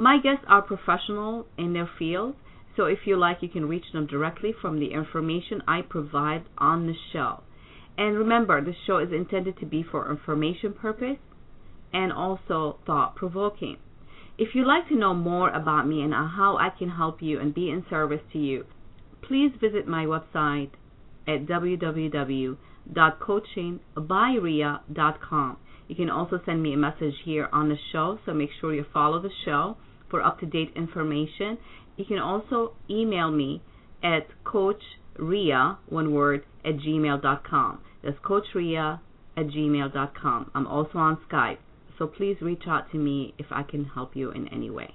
My guests are professional in their field, so if you like, you can reach them directly from the information I provide on the show. And remember, the show is intended to be for information purpose and also thought provoking. If you'd like to know more about me and how I can help you and be in service to you, please visit my website at www.coachingbyrea.com. You can also send me a message here on the show, so make sure you follow the show for up to date information. You can also email me at coachrea, one word, at gmail.com. That's coachrea at gmail.com. I'm also on Skype, so please reach out to me if I can help you in any way.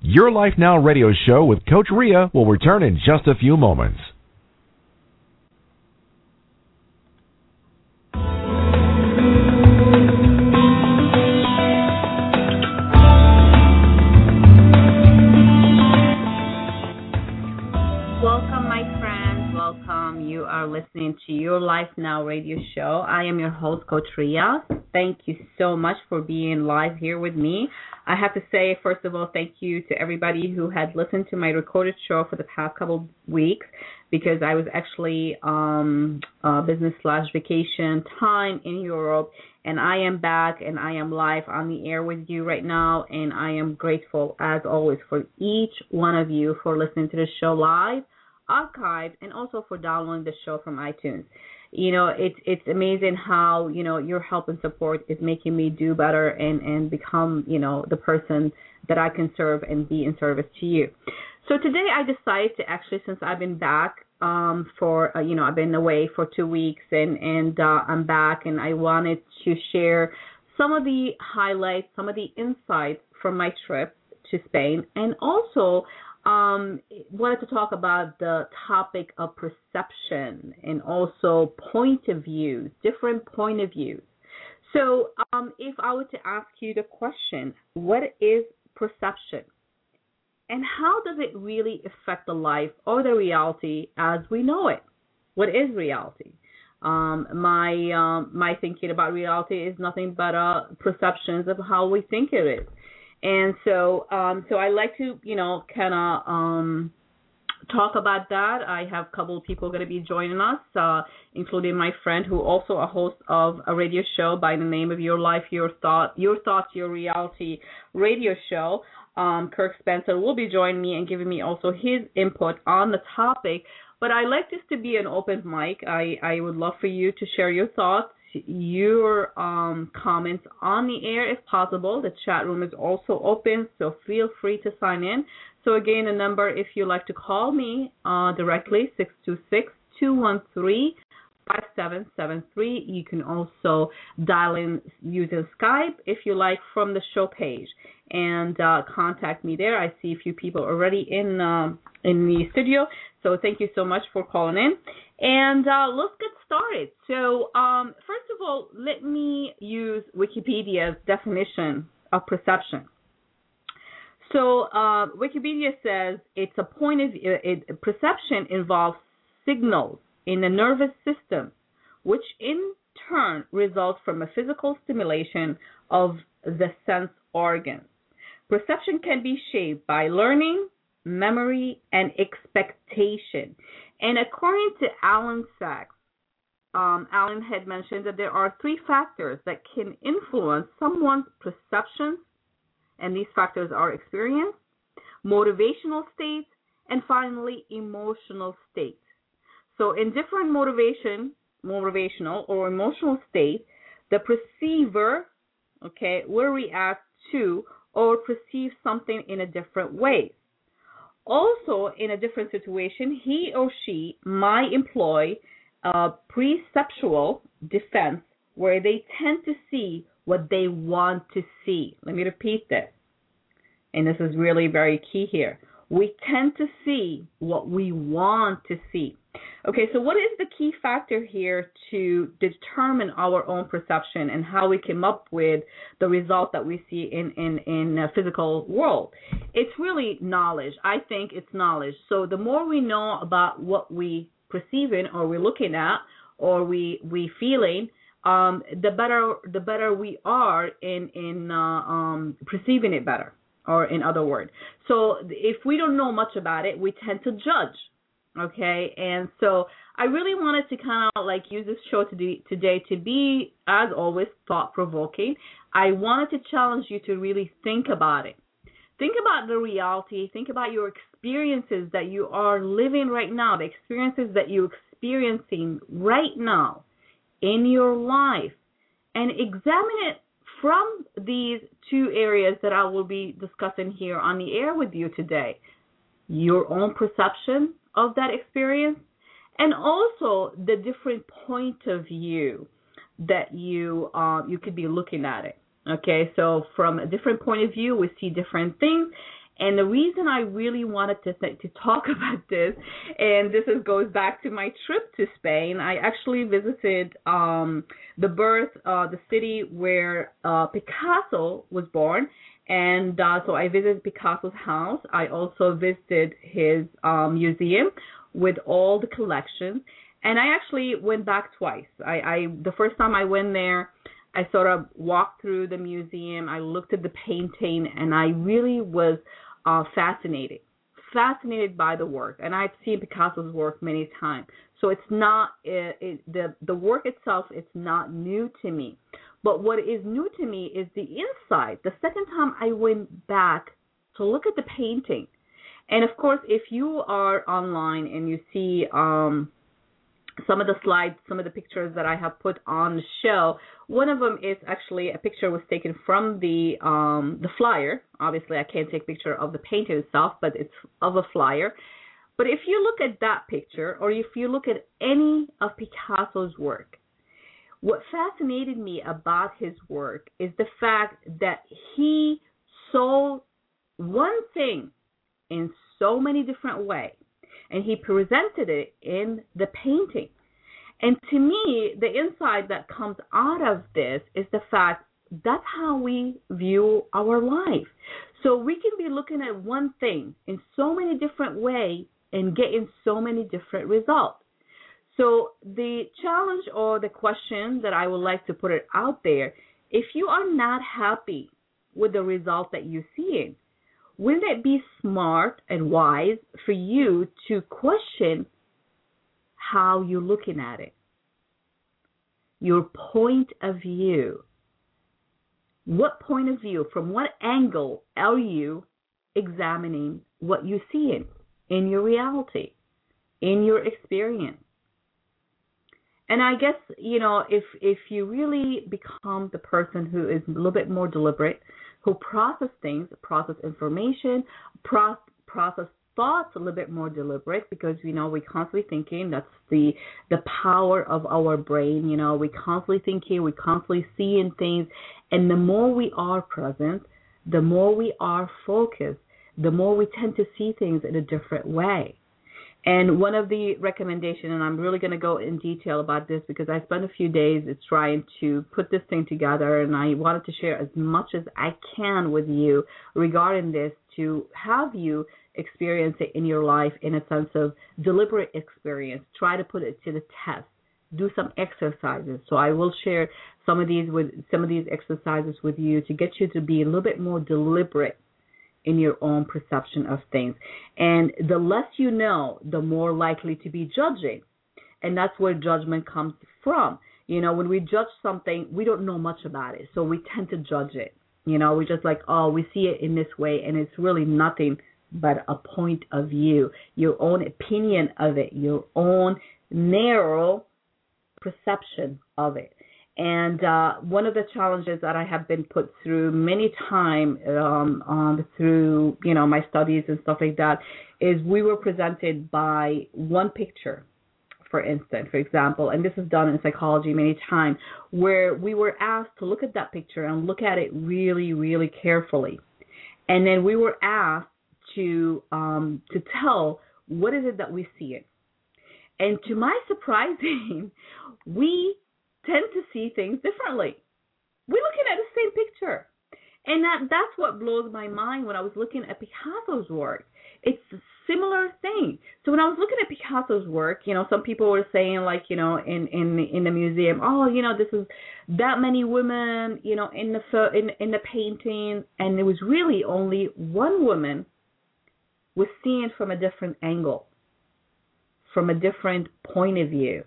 Your Life Now radio show with Coach Rea will return in just a few moments. Are listening to Your Life Now radio show. I am your host, Coach Rea. Thank you so much for being live here with me. I have to say, first of all, thank you to everybody who had listened to my recorded show for the past couple weeks because I was actually um uh, business slash vacation time in Europe and I am back and I am live on the air with you right now and I am grateful as always for each one of you for listening to the show live archived and also for downloading the show from iTunes. You know, it's it's amazing how, you know, your help and support is making me do better and and become, you know, the person that I can serve and be in service to you. So today I decided to actually since I've been back um for uh, you know, I've been away for 2 weeks and and uh I'm back and I wanted to share some of the highlights, some of the insights from my trip to Spain and also um, wanted to talk about the topic of perception and also point of views, different point of views. So, um, if I were to ask you the question, what is perception? And how does it really affect the life or the reality as we know it? What is reality? Um, my um, my thinking about reality is nothing but uh, perceptions of how we think it is. And so, um, so I like to, you know, kind of um, talk about that. I have a couple of people going to be joining us, uh, including my friend who also a host of a radio show by the name of Your Life, Your Thought, Your Thoughts, Your Reality radio show. Um, Kirk Spencer will be joining me and giving me also his input on the topic. But I like this to be an open mic. I, I would love for you to share your thoughts, your um, comments on the air if possible. The chat room is also open, so feel free to sign in So again, the number if you'd like to call me uh, directly, 626 213 5773. You can also dial in using Skype if you like from the show page and uh, contact me there. I see a few people already in uh, in the studio, so thank you so much for calling in. And uh, let's get started. So um, first of all, let me use Wikipedia's definition of perception. So uh, Wikipedia says it's a point of it, perception involves signals in the nervous system, which in turn results from a physical stimulation of the sense organs. Perception can be shaped by learning, memory, and expectation. And according to Alan Saks, um, Alan had mentioned that there are three factors that can influence someone's perceptions, and these factors are experience, motivational state, and finally emotional state. So in different motivation, motivational or emotional state, the perceiver, okay, will react to or perceive something in a different way. Also, in a different situation, he or she might employ a perceptual defense where they tend to see what they want to see. Let me repeat this. And this is really very key here. We tend to see what we want to see. Okay, so what is the key factor here to determine our own perception and how we came up with the result that we see in in in a physical world? It's really knowledge. I think it's knowledge. So the more we know about what we perceiving or we're looking at or we we feeling, um, the better the better we are in in uh, um, perceiving it better. Or in other words, so if we don't know much about it, we tend to judge okay? And so i really wanted to kind of like use this show today to be as always thought provoking i wanted to challenge you to really think about it. Think about the reality. Think about your experiences that you are living right now the experiences that you're experiencing right now in your life. And examine it from these two areas that I will be discussing here on the air with you today. Your own perception of that experience and also the different point of view that you uh, you could be looking at it. Okay, so from a different point of view, we see different things. And the reason I really wanted to th- to talk about this, and this is, goes back to my trip to Spain. I actually visited um, the birth, uh, the city where uh, Picasso was born, and uh, so I visited Picasso's house. I also visited his um, museum with all the collections, and I actually went back twice. I, I the first time I went there, I sort of walked through the museum. I looked at the painting, and I really was uh, fascinated, fascinated by the work. And I've seen Picasso's work many times, so it's not it, it, the the work itself. It's not new to me. But what is new to me is the inside. The second time I went back to look at the painting, and of course, if you are online and you see um, some of the slides, some of the pictures that I have put on the show, one of them is actually a picture was taken from the um, the flyer. Obviously, I can't take picture of the painting itself, but it's of a flyer. But if you look at that picture, or if you look at any of Picasso's work, what fascinated me about his work is the fact that he saw one thing in so many different ways and he presented it in the painting. And to me, the insight that comes out of this is the fact that's how we view our life. So we can be looking at one thing in so many different ways and getting so many different results. So the challenge or the question that I would like to put it out there, if you are not happy with the result that you see in, wouldn't it be smart and wise for you to question how you're looking at it? Your point of view. What point of view, from what angle are you examining what you see in, in your reality, in your experience? And I guess you know if if you really become the person who is a little bit more deliberate, who process things, process information, pro- process thoughts a little bit more deliberate because you know we constantly thinking that's the the power of our brain you know we constantly thinking we constantly seeing things. And the more we are present the more we are focused the more we tend to see things in a different way and one of the recommendations, and I'm really going to go in detail about this because I spent a few days trying to put this thing together, and I wanted to share as much as I can with you regarding this to have you experience it in your life in a sense of deliberate experience. Try to put it to the test. Do some exercises. So I will share some of these with some of these exercises with you to get you to be a little bit more deliberate in your own perception of things. And the less you know, the more likely to be judging. And that's where judgment comes from. You know, when we judge something, we don't know much about it. So we tend to judge it. You know, we just like, oh, we see it in this way, and it's really nothing but a point of view, your own opinion of it, your own narrow perception of it. And uh, one of the challenges that I have been put through many times um, um, through you know my studies and stuff like that is we were presented by one picture, for instance, for example, and this is done in psychology many times, where we were asked to look at that picture and look at it really, really carefully, and then we were asked to um, to tell what is it that we see it. And to my surprising, we tend to see things differently. We're looking at the same picture. And that that's what blows my mind when I was looking at Picasso's work. It's a similar thing. So when I was looking at Picasso's work, you know, some people were saying like, you know, in in in the museum, oh, you know, this is that many women, you know, in the in in the painting, and it was really only one woman was seen from a different angle, from a different point of view.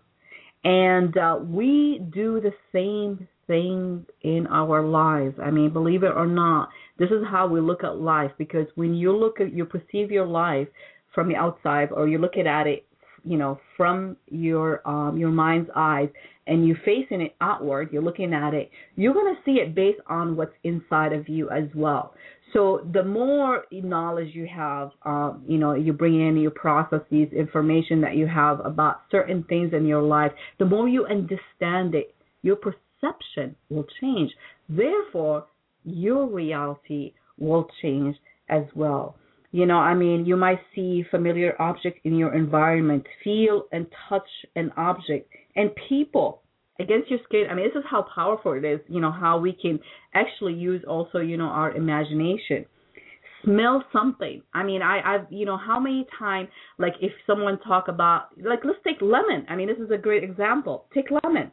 And uh, we do the same thing in our lives. I mean, believe it or not, this is how we look at life because when you look at, you perceive your life from the outside or you're looking at it, you know, from your um, your mind's eyes and you're facing it outward, you're looking at it, you're going to see it based on what's inside of you as well. So the more knowledge you have, um, you know, you bring in, you process these information that you have about certain things in your life, the more you understand it, your perception will change. Therefore, your reality will change as well. You know, I mean, you might see familiar object in your environment, feel and touch an object, and people against your skin. I mean, this is how powerful it is. You know how we can actually use also, you know, our imagination. Smell something. I mean, I, I've, you know, how many times, like, if someone talk about, like, let's take lemon. I mean, this is a great example. Take lemon.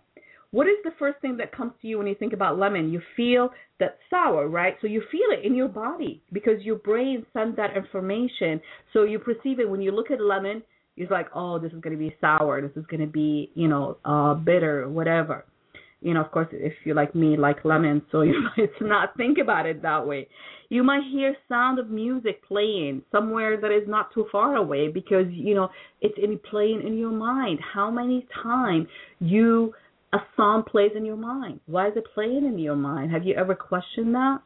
What is the first thing that comes to you when you think about lemon? You feel that sour, right? So you feel it in your body because your brain sends that information. So you perceive it when you look at lemon it's like, oh, this is going to be sour. This is going to be, you know, uh, bitter, whatever. You know, of course, if you like me, like lemon, so you might not think about it that way. You might hear sound of music playing somewhere that is not too far away because you know it's in playing in your mind. How many times you a song plays in your mind? Why is it playing in your mind? Have you ever questioned that?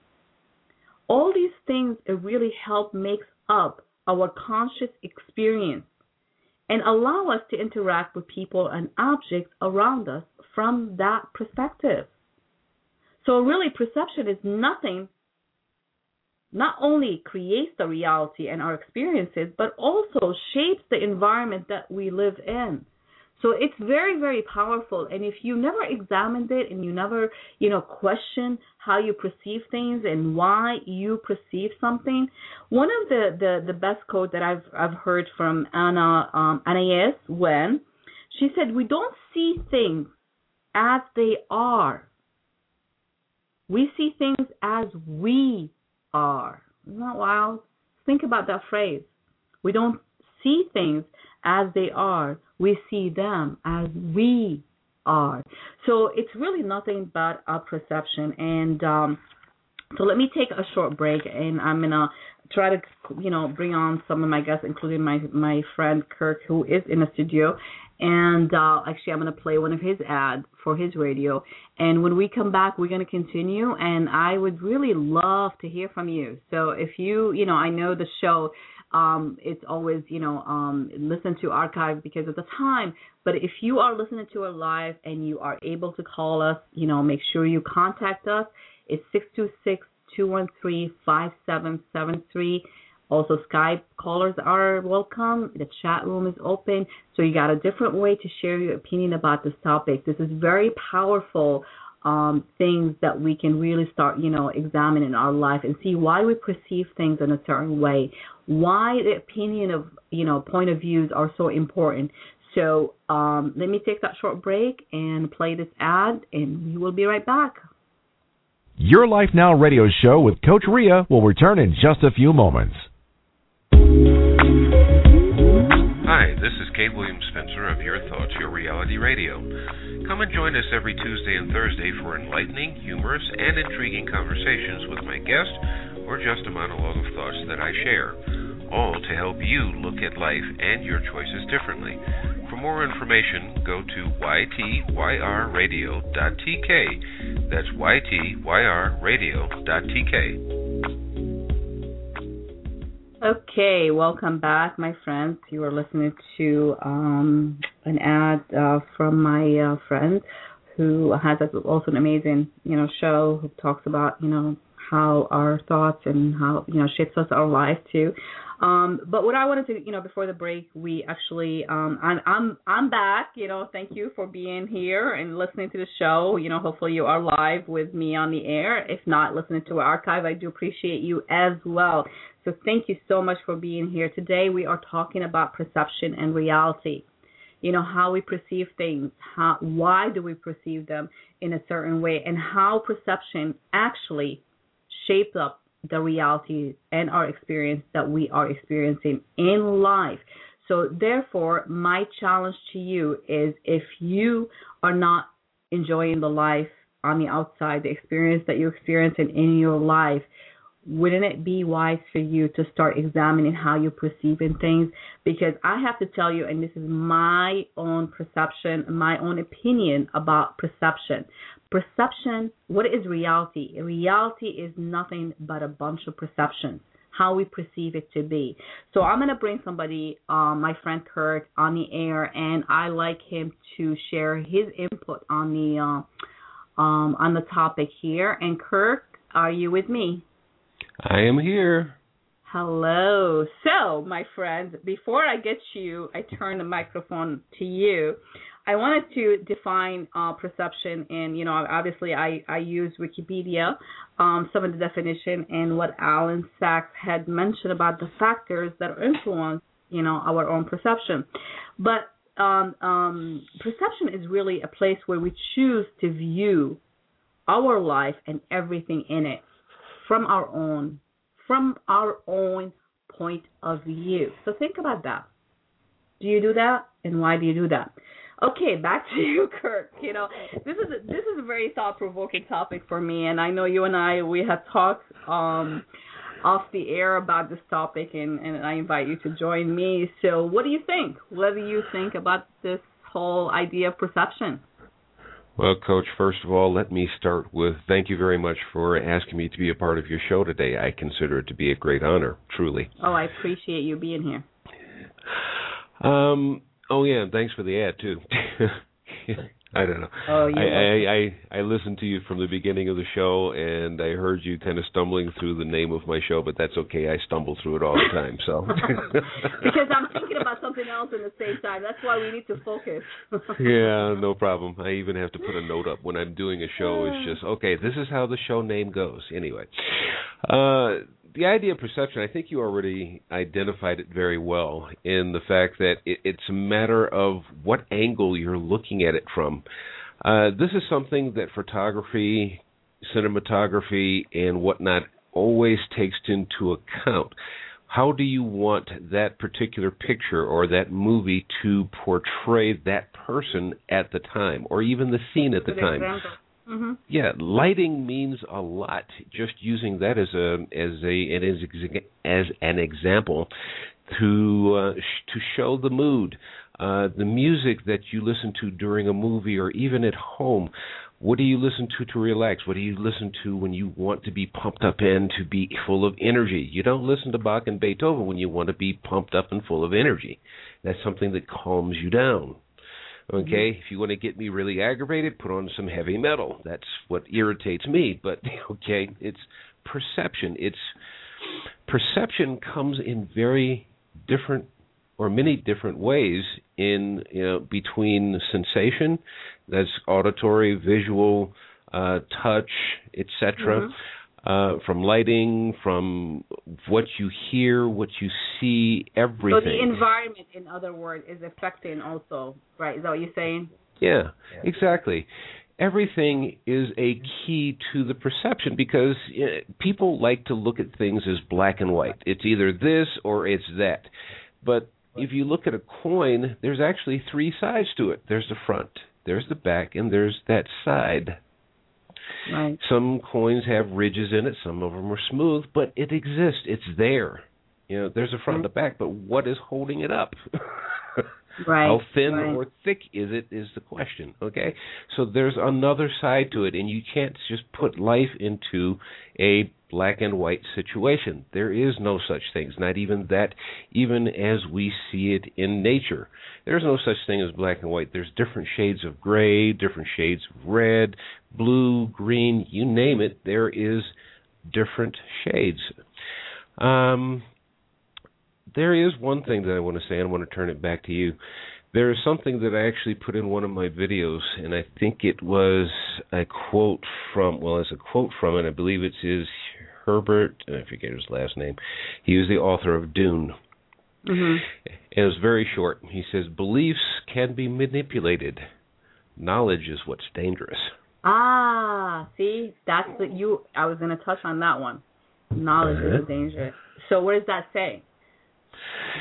All these things it really help makes up our conscious experience and allow us to interact with people and objects around us from that perspective. So, really, perception is nothing, not only creates the reality and our experiences, but also shapes the environment that we live in. So it's very, very powerful. And if you never examined it and you never, you know, question how you perceive things and why you perceive something, one of the the, the best quote that I've I've heard from Anna um, Anais when she said, "We don't see things as they are. We see things as we are." Isn't that wild? Think about that phrase. We don't see things as they are we see them as we are. So it's really nothing but a perception. And um, so let me take a short break, and I'm gonna try to you know bring on some of my guests, including my my friend Kirk, who is in the studio. And uh, actually, I'm gonna play one of his ads for his radio. And when we come back, we're gonna continue. And I would really love to hear from you. So if you you know I know the show um, it's always, you know, um, listen to archive because of the time. But if you are listening to it live and you are able to call us, you know, make sure you contact us. It's six two six two one three five seven seven three. Also, Skype callers are welcome. The chat room is open. So you got a different way to share your opinion about this topic. This is very powerful um, things that we can really start, you know, examine in our life and see why we perceive things in a certain way, why the opinion of, you know, point of views are so important. So um, let me take that short break and play this ad, and we will be right back. Your Life Now radio show with Coach Rea will return in just a few moments. Hi, this is Kate Williams Spencer of Your Thoughts, Your Reality Radio. Come and join us every Tuesday and Thursday for enlightening, humorous, and intriguing conversations with my guest or just a monologue of thoughts that I share, all to help you look at life and your choices differently. For more information, go to ytyrradio.tk. That's ytyrradio.tk. Okay, welcome back, my friends. You are listening to um, an ad uh, from my uh, friend who has also an amazing, you know, show who talks about, you know, how our thoughts and how you know shapes us our life too. Um, but what I wanted to, you know, before the break, we actually, um, I'm, I'm, I'm back. You know, thank you for being here and listening to the show. You know, hopefully you are live with me on the air. If not, listening to our archive, I do appreciate you as well. So thank you so much for being here. Today we are talking about perception and reality. You know, how we perceive things, how why do we perceive them in a certain way and how perception actually shapes up the reality and our experience that we are experiencing in life. So therefore, my challenge to you is if you are not enjoying the life on the outside, the experience that you're experiencing in your life, wouldn't it be wise for you to start examining how you're perceiving things? Because I have to tell you, and this is my own perception, my own opinion about perception. Perception, what is reality? Reality is nothing but a bunch of perceptions, how we perceive it to be. So I'm going to bring somebody, um, my friend Kirk, on the air, and I like him to share his input on the uh, um, on the topic here. And Kirk, are you with me? I am here. Hello. So, my friends, before I get you, I turn the microphone to you. I wanted to define uh, perception, and you know, obviously, I I use Wikipedia, um, some of the definition, and what Alan Saks had mentioned about the factors that influence, you know, our own perception. But um, um, perception is really a place where we choose to view our life and everything in it from our own from our own point of view. So think about that. Do you do that, and why do you do that? Okay, back to you, Kirk. You know, this is a, this is a very thought provoking topic for me, and I know you and I we have talked um off the air about this topic, and and I invite you to join me. So, what do you think? What do you think about this whole idea of perception? Well, Coach, first of all, let me start with thank you very much for asking me to be a part of your show today. I consider it to be a great honor, truly. Oh, I appreciate you being here. Um. Oh yeah, and thanks for the ad too. I don't know. Oh, I, I, I I listened to you from the beginning of the show, and I heard you kind of stumbling through the name of my show, but that's okay. I stumble through it all the time. So because I'm thinking about something else at the same time. That's why we need to focus. yeah, no problem. I even have to put a note up when I'm doing a show. It's just okay. This is how the show name goes. Anyway, uh, the idea of perception, I think you already identified it very well in the fact that it, it's a matter of what angle you're looking at it from. Uh, this is something that photography, cinematography, and whatnot always takes into account. How do you want that particular picture or that movie to portray that person at the time, or even the scene at the time? Mm-hmm. Yeah, lighting means a lot. Just using that as a as a as as an example to uh, sh- to show the mood, uh, the music that you listen to during a movie or even at home. What do you listen to to relax? What do you listen to when you want to be pumped up and to be full of energy? You don't listen to Bach and Beethoven when you want to be pumped up and full of energy. That's something that calms you down. Okay, if you want to get me really aggravated, put on some heavy metal. That's what irritates me. But okay, it's perception. It's perception comes in very different or many different ways in you know between sensation that's auditory visual uh, touch etc mm-hmm. Uh, from lighting from what you hear what you see everything so the environment in other words is affecting also right is that what you're saying yeah, yeah. exactly everything is a key to the perception because people like to look at things as black and white. It's either this or it's that. But if you look at a coin, there's actually three sides to it. There's the front, there's the back, and there's that side. Right. Some coins have ridges in it, some of them are smooth, but it exists. It's there. You know, there's a front and a back, but what is holding it up? Right. How thin right. or thick is it is the question. Okay, so there's another side to it, and you can't just put life into a black and white situation. There is no such thing. Not even that, even as we see it in nature. There's no such thing as black and white. There's different shades of gray, different shades of red, blue, green, you name it. There is different shades. Um, there is one thing that I want to say, and I want to turn it back to you. There is something that I actually put in one of my videos, and I think it was a quote from, well, it's a quote from it. I believe it's his Herbert, I forget his last name. He was the author of Dune. Mm-hmm. And it was very short. He says, Beliefs can be manipulated. Knowledge is what's dangerous. Ah, see, that's the you. I was going to touch on that one. Knowledge uh-huh. is dangerous. So what does that say?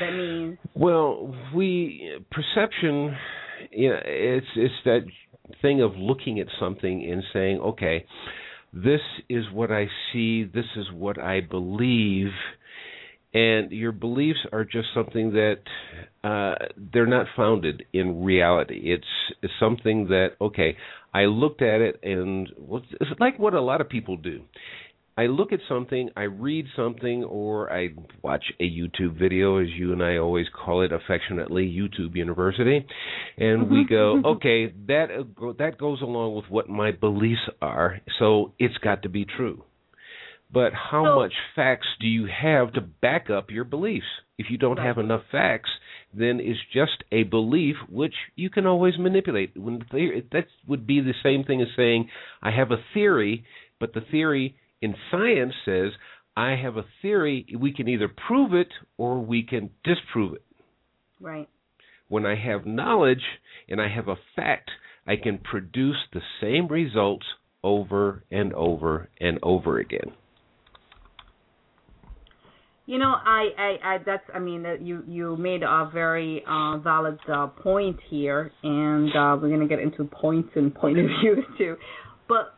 That means? Well, we perception. You know, it's it's that thing of looking at something and saying, okay, this is what I see, this is what I believe, and your beliefs are just something that uh, they're not founded in reality. It's, it's something that okay, I looked at it and well, it's like what a lot of people do. I look at something, I read something, or I watch a YouTube video, as you and I always call it affectionately, YouTube University, and we go, mm-hmm. okay, that that goes along with what my beliefs are, so it's got to be true. But how so, much facts do you have to back up your beliefs? If you don't right. have enough facts, then it's just a belief which you can always manipulate. When that would be the same thing as saying I have a theory, but the theory in science says I have a theory, we can either prove it or we can disprove it. Right. When I have knowledge and I have a fact, I can produce the same results over and over and over again. You know, I, I, I that's, I mean, you, you made a very uh, valid uh, point here, and uh, we're going to get into points and point of views too. But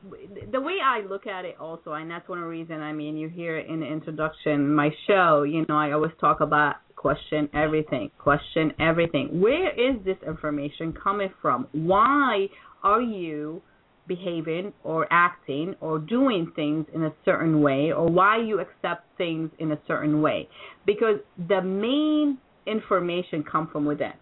the way I look at it also, and that's one reason, I mean, you hear in the introduction, my show, you know, I always talk about question everything, question everything. Where is this information coming from? Why are you behaving or acting or doing things in a certain way or why you accept things in a certain way? Because the main information come from within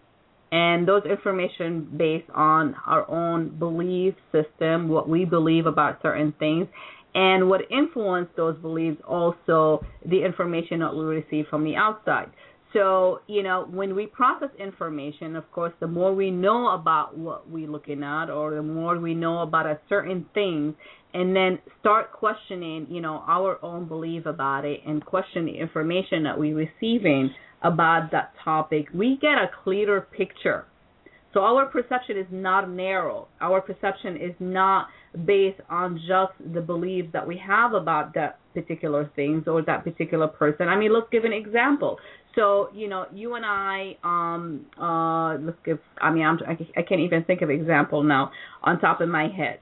and those information based on our own belief system, what we believe about certain things, and what influence those beliefs also the information that we receive from the outside. So, you know, when we process information, of course, the more we know about what we're looking at or the more we know about a certain thing and then start questioning, you know, our own belief about it and question the information that we're receiving about that topic, we get a clearer picture. So our perception is not narrow. Our perception is not based on just the beliefs that we have about that particular things or that particular person. I mean, let's give an example. So, you know, you and I, um, uh, let's give, I mean, I'm, I can't even think of example now on top of my head.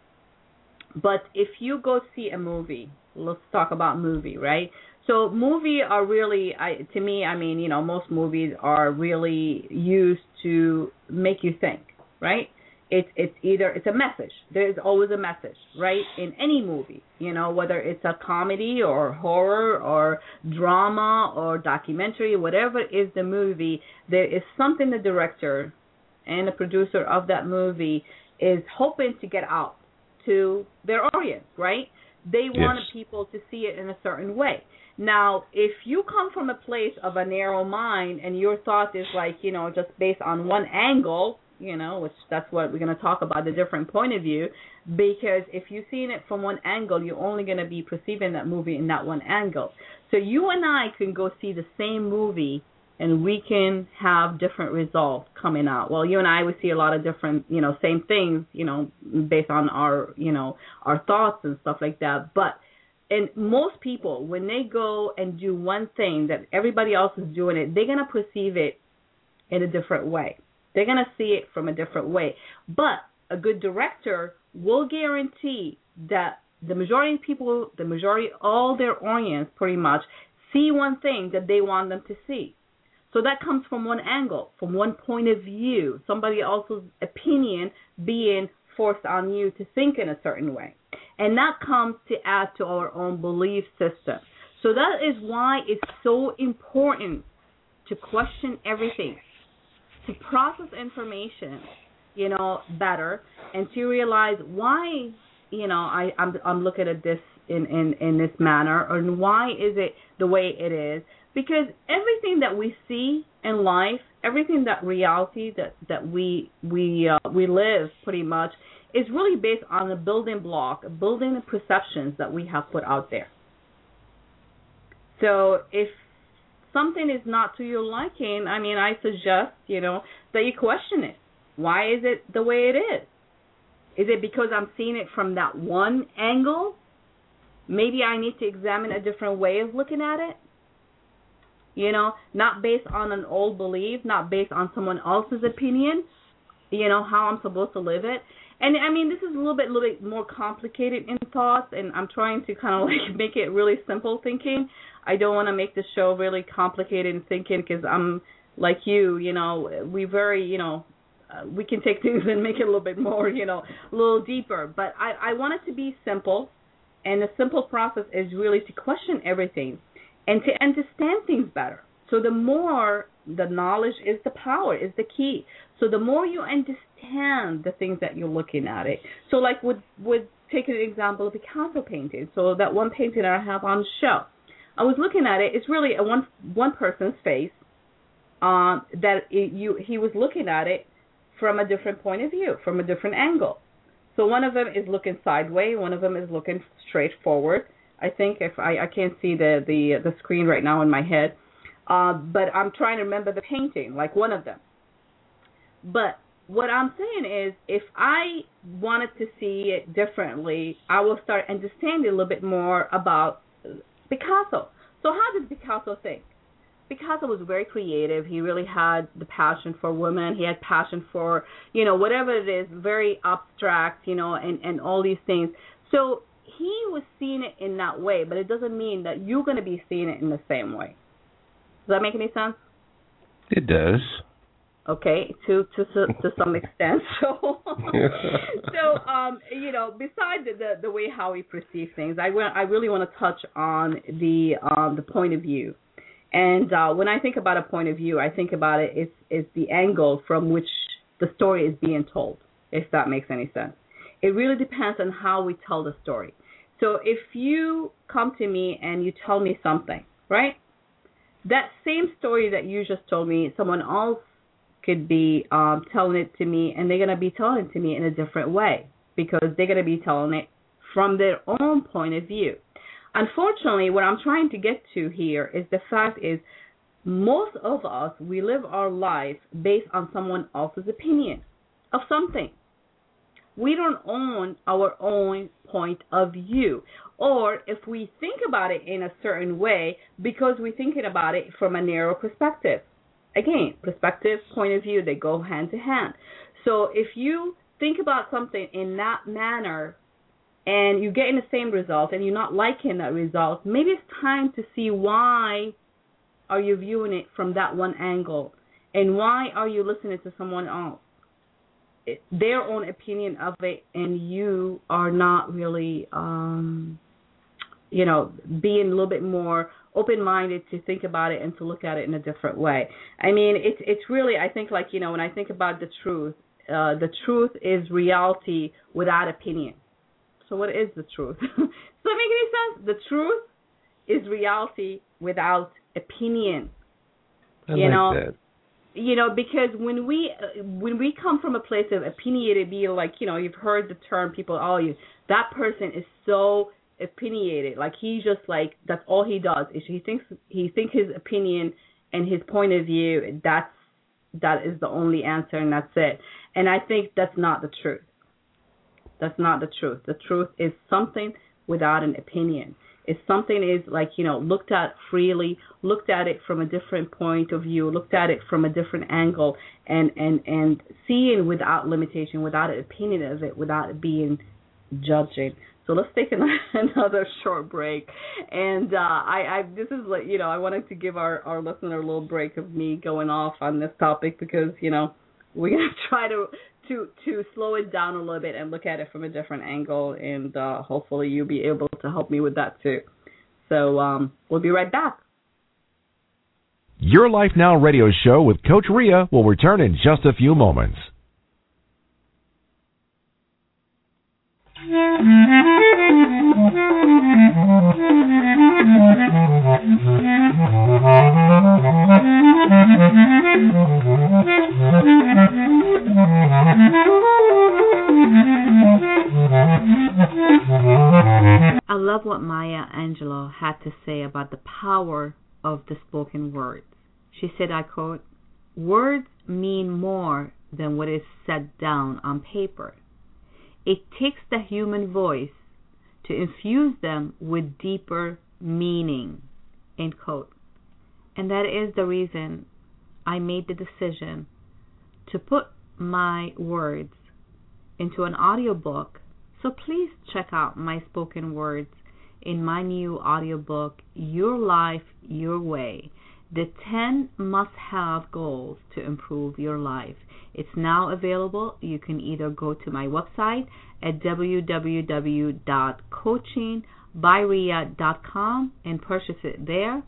But if you go see a movie, let's talk about movie, right? So movie are really, I, to me, I mean, you know, most movies are really used to make you think, right? It's it's either it's a message. There's always a message, right? In any movie, you know, whether it's a comedy or horror or drama or documentary, whatever is the movie, there is something the director and the producer of that movie is hoping to get out to their audience, right? They want Yes. people to see it in a certain way. Now, if you come from a place of a narrow mind and your thought is like, you know, just based on one angle, you know, which that's what we're going to talk about the different point of view, because if you're seeing it from one angle, you're only going to be perceiving that movie in that one angle. So you and I can go see the same movie and we can have different results coming out. Well, you and I we see a lot of different, you know, same things, you know, based on our, you know, our thoughts and stuff like that. But and most people when they go and do one thing that everybody else is doing it, they're gonna perceive it in a different way. They're gonna see it from a different way. But a good director will guarantee that the majority of people, the majority, all their audience, pretty much, see one thing that they want them to see. So that comes from one angle, from one point of view, somebody else's opinion being forced on you to think in a certain way. And that comes to add to our own belief system. So that is why it's so important to question everything, to process information, you know, better, and to realize why, you know, I, I'm I'm looking at this in, in, in this manner, and why is it the way it is? Because everything that we see in life, everything that reality that that we we uh, we live pretty much is really based on the building block, building perceptions that we have put out there. So if something is not to your liking, I mean, I suggest, you know, that you question it. Why is it the way it is? Is it because I'm seeing it from that one angle? Maybe I need to examine a different way of looking at it. You know, not based on an old belief, not based on someone else's opinion, you know, how I'm supposed to live it. And I mean, this is a little bit, little bit more complicated in thoughts, and I'm trying to kind of like make it really simple thinking. I don't want to make the show really complicated in thinking because I'm like you, you know, we very, you know, uh, we can take things and make it a little bit more, you know, a little deeper. But I, I want it to be simple, and the simple process is really to question everything and to understand things better. So the more the knowledge is the power, is the key. So the more you understand the things that you're looking at it. So like with with taking an example of Picasso painting. So that one painting I have on show. I was looking at it. It's really a one one person's face. Um, that it, you he was looking at it from a different point of view, from a different angle. So one of them is looking sideways, one of them is looking straight forward. I think if I I can't see the the the screen right now in my head, uh, but I'm trying to remember the painting, like one of them. But what I'm saying is, if I wanted to see it differently, I will start understanding a little bit more about Picasso. So how did Picasso think? Picasso was very creative. He really had the passion for women. He had passion for, you know, whatever it is, very abstract, you know, and and all these things. So he was seeing it in that way, but it doesn't mean that you're going to be seeing it in the same way. Does that make any sense? It does. Okay, to to to, some extent. So so um you know, besides the, the the way how we perceive things, I want I really want to touch on the um the point of view. And uh when I think about a point of view, I think about it is is the angle from which the story is being told, if that makes any sense. It really depends on how we tell the story. So if you come to me and you tell me something, right? That same story that you just told me, someone else could be um, telling it to me, and they're going to be telling it to me in a different way because they're going to be telling it from their own point of view. Unfortunately, what I'm trying to get to here is the fact is most of us we live our life based on someone else's opinion of something. We don't own our own point of view. Or if we think about it in a certain way because we're thinking about it from a narrow perspective. Again, perspective, point of view, they go hand to hand. So if you think about something in that manner and you're getting the same result and you're not liking that result, maybe it's time to see why are you viewing it from that one angle and why are you listening to someone else? their own opinion of it, and you are not really, um, you know, being a little bit more open-minded to think about it and to look at it in a different way. I mean, it's it's really I think like you know when I think about the truth, uh, the truth is reality without opinion. So what is the truth? Does that make any sense? The truth is reality without opinion. I you like know, that. you know because when we when we come from a place of opinionated being like you know you've heard the term people oh you that person is so opinionated. Like he just like that's all he does is he thinks he thinks his opinion and his point of view that's that is the only answer and that's it. And i think that's not the truth. That's not the truth. The truth is something without an opinion. If something is like you know looked at freely looked at it from a different point of view looked at it from a different angle and and and seeing without limitation without an opinion of it without being judging so let's take another short break. And uh i i this is like you know i wanted to give our our listener a little break of me going off on this topic because you know we're gonna try to to to slow it down a little bit and look at it from a different angle. And uh hopefully you'll be able to help me with that too. So um we'll be right back. Your Life Now radio show with Coach Rea will return in just a few moments. I love what Maya Angelou had to say about the power of the spoken word. She said, I quote, Words mean more than what is set down on paper. It takes the human voice to infuse them with deeper meaning. End quote. And that is the reason I made the decision to put my words into an audiobook. So please check out my spoken words in my new audiobook, Your Life, Your Way The 10 Must Have Goals to Improve Your Life. It's now available. You can either go to my website at www.coachingbyrea.com and purchase it there.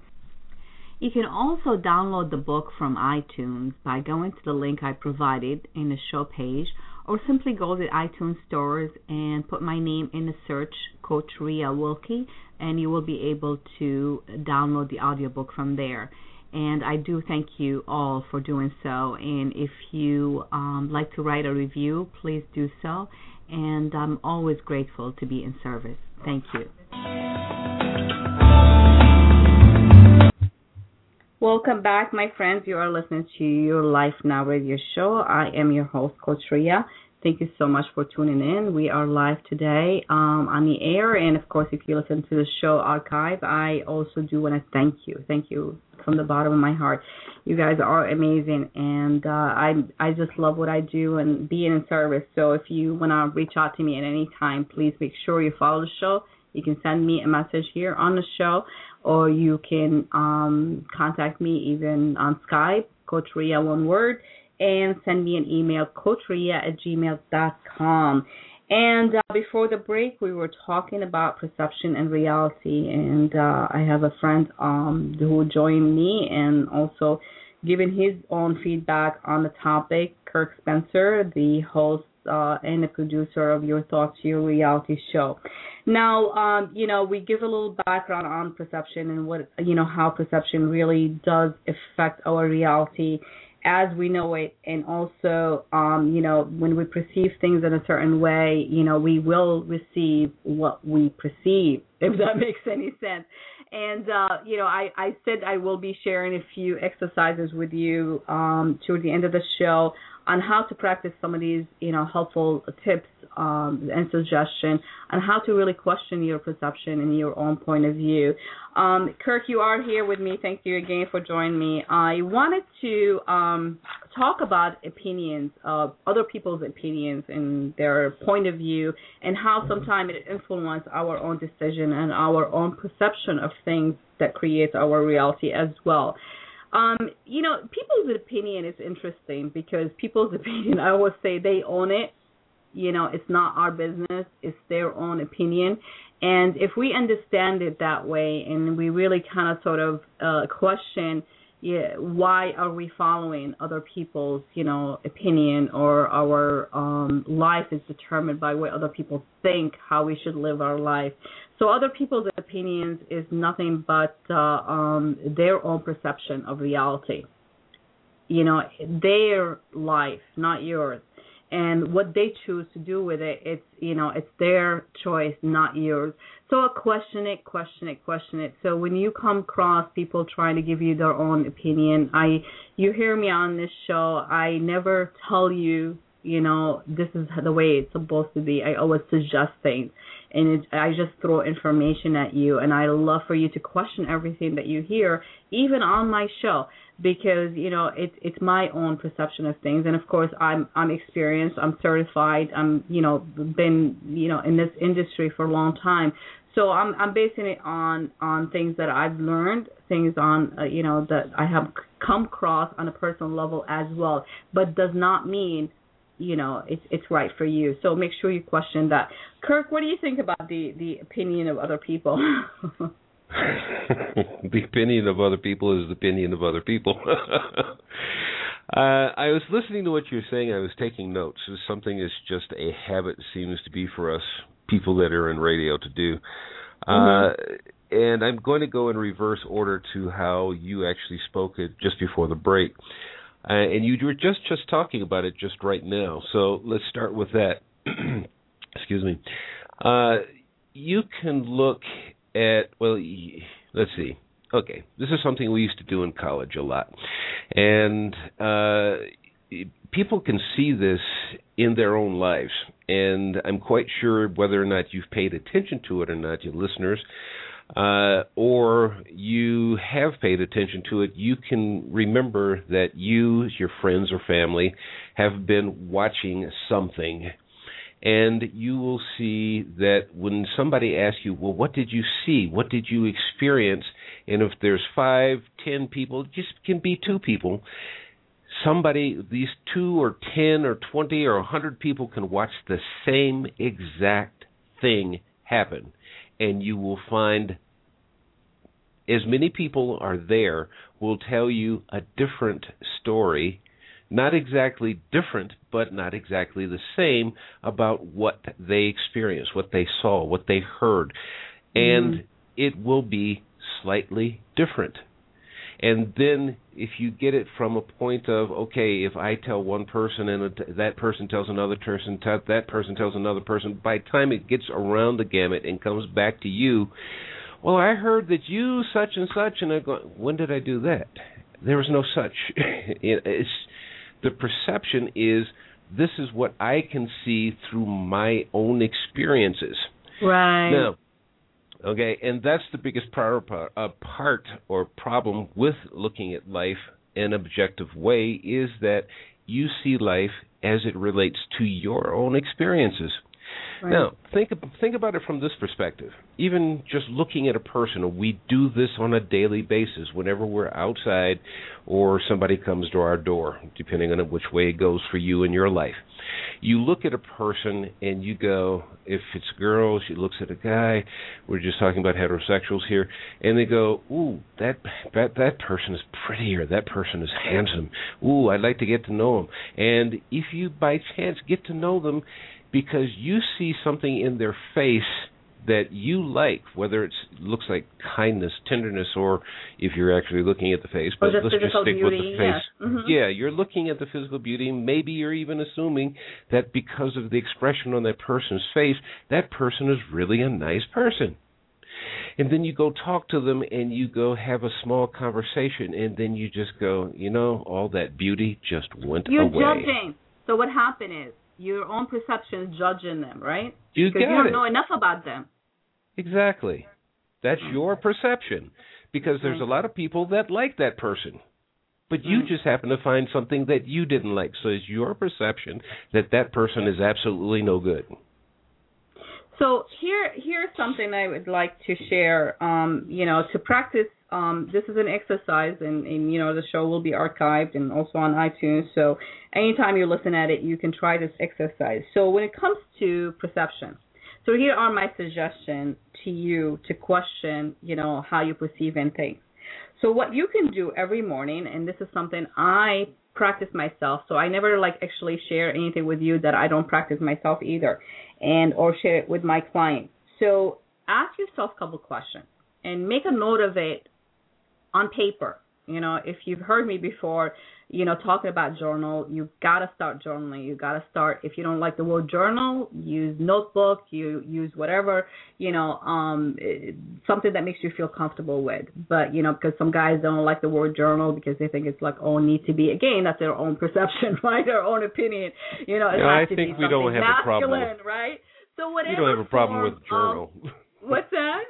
You can also download the book from iTunes by going to the link I provided in the show page or simply go to iTunes stores and put my name in the search, Coach Rea Wilkie, and you will be able to download the audiobook from there. And I do thank you all for doing so. And if you um, like to write a review, please do so. And I'm always grateful to be in service. Thank you. Welcome back, my friends. You are listening to your Life Now radio show. I am your host, Coach Rea. Thank you so much for tuning in. We are live today um, on the air, and of course, if you listen to the show archive, I also do want to thank you. Thank you from the bottom of my heart. You guys are amazing, and uh, I I just love what I do and being in service. So if you want to reach out to me at any time, please make sure you follow the show. You can send me a message here on the show, or you can um, contact me even on Skype, Coach Rea, one word, and send me an email, coachrea at gmail.com. And uh, before the break, we were talking about perception and reality, and uh, I have a friend um, who joined me and also given his own feedback on the topic. Kirk Spencer, the host uh, and the producer of Your Thoughts, Your Reality show. Now, um, you know, we give a little background on perception and what, you know, how perception really does affect our reality as we know it and also um you know when we perceive things in a certain way you know we will receive what we perceive if that makes any sense. And uh you know i i said i will be sharing a few exercises with you um toward the end of the show on how to practice some of these you know helpful tips um, and suggestion on how to really question your perception and your own point of view. Um, Kirk, you are here with me. Thank you again for joining me. I wanted to um, talk about opinions, uh, other people's opinions and their point of view, and how sometimes it influences our own decision and our own perception of things that creates our reality as well. Um, you know, people's opinion is interesting because people's opinion, I always say they own it. You know, it's not our business, it's their own opinion. And if we understand it that way and we really kind of sort of uh, question yeah, why are we following other people's, you know, opinion or our um, life is determined by what other people think how we should live our life. So other people's opinions is nothing but uh, um, their own perception of reality. You know, their life, not yours. And what they choose to do with it it's you know it's their choice not yours. So question it question it question it. So when you come across people trying to give you their own opinion i you hear me on this show i never tell you you know this is the way it's supposed to be. I always suggest things. And it, i just throw information at you. And i love for you to question everything that you hear even on my show because you know it's it's my own perception of things. And of course i'm i'm experienced. I'm certified. I'm you know been you know in this industry for a long time. So i'm i'm basing it on on things that i've learned things on uh, you know that i have come across on a personal level as well. But does not mean you know it's it's right for you so make sure you question that kirk what do you think about the the opinion of other people the opinion of other people is the opinion of other people. uh, I was listening to what you were saying. I was taking notes. It's something that's just a habit seems to be for us people that are in radio to do. Uh, mm-hmm. Uh, and I'm going to go in reverse order to how you actually spoke it just before the break. Uh, and you were just just talking about it just right now. So let's start with that. Excuse me. Uh, you can look at well, let's see. Okay, this is something we used to do in college a lot, and uh, people can see this in their own lives. And I'm quite sure whether or not you've paid attention to it or not, you listeners, uh, or you have paid attention to it, you can remember that you, your friends or family, have been watching something and you will see that when somebody asks you, well, what did you see? What did you experience? And if there's five, ten people, it just can be two people. Somebody, these two or ten or twenty or a hundred people can watch the same exact thing happen, and you will find as many people are there will tell you a different story not exactly different, but not exactly the same about what they experienced, what they saw, what they heard. And mm. it will be slightly different. And then if you get it from a point of okay, if I tell one person and that person tells another person, that person tells another person, by the time it gets around the gamut and comes back to you, well, I heard that you such and such, and I go, when did I do that? There was no such. it's the perception is this is what I can see through my own experiences. Right. Now, okay, and that's the biggest part, uh, part or problem with looking at life in an objective way is that you see life as it relates to your own experiences. Right. Now, think think about it from this perspective. Even just looking at a person, we do this on a daily basis. Whenever we're outside, or somebody comes to our door, depending on which way it goes for you in your life, you look at a person and you go. If it's a girl, she looks at a guy. We're just talking about heterosexuals here, and they go, "Ooh, that that that person is prettier. that person is handsome. Ooh, I'd like to get to know him." And if you by chance get to know them because you see something in their face that you like, whether it looks like kindness, tenderness, or if you're actually looking at the face. But let's just stick beauty, with the face. Yeah. Mm-hmm. yeah, you're looking at the physical beauty. Maybe you're even assuming that because of the expression on that person's face, that person is really a nice person. And then you go talk to them and you go have a small conversation, and then you just go, you know, all that beauty just went you're away. You're judging. So what happened is your own perceptions judging them, right? You because got you don't it. know enough about them. Exactly. That's your perception. Because there's a lot of people that like that person. But you mm. just happen to find something that you didn't like. So it's your perception that that person is absolutely no good. So here here's something I would like to share um, you know, to practice um, this is an exercise, and, and you know the show will be archived and also on iTunes. So anytime you listen at it, you can try this exercise. So when it comes to perception, so here are my suggestions to you to question, you know, how you perceive and think. So what you can do every morning, and this is something I practice myself, so I never like actually share anything with you that I don't practice myself either, and or share it with my clients. So ask yourself a couple questions and make a note of it on paper. You know, if you've heard me before, you know, talking about journal, you gotta start journaling. You gotta start. If you don't like the word journal, use notebook. You use whatever, you know, um, something that makes you feel comfortable with. But you know, because some guys don't like the word journal because they think it's like oh need to be. Again, that's their own perception, right? Their own opinion. You know, it yeah, has I to think be we don't have masculine, a problem. With, right? So whatever. We don't have a problem with journal. Of, what's that?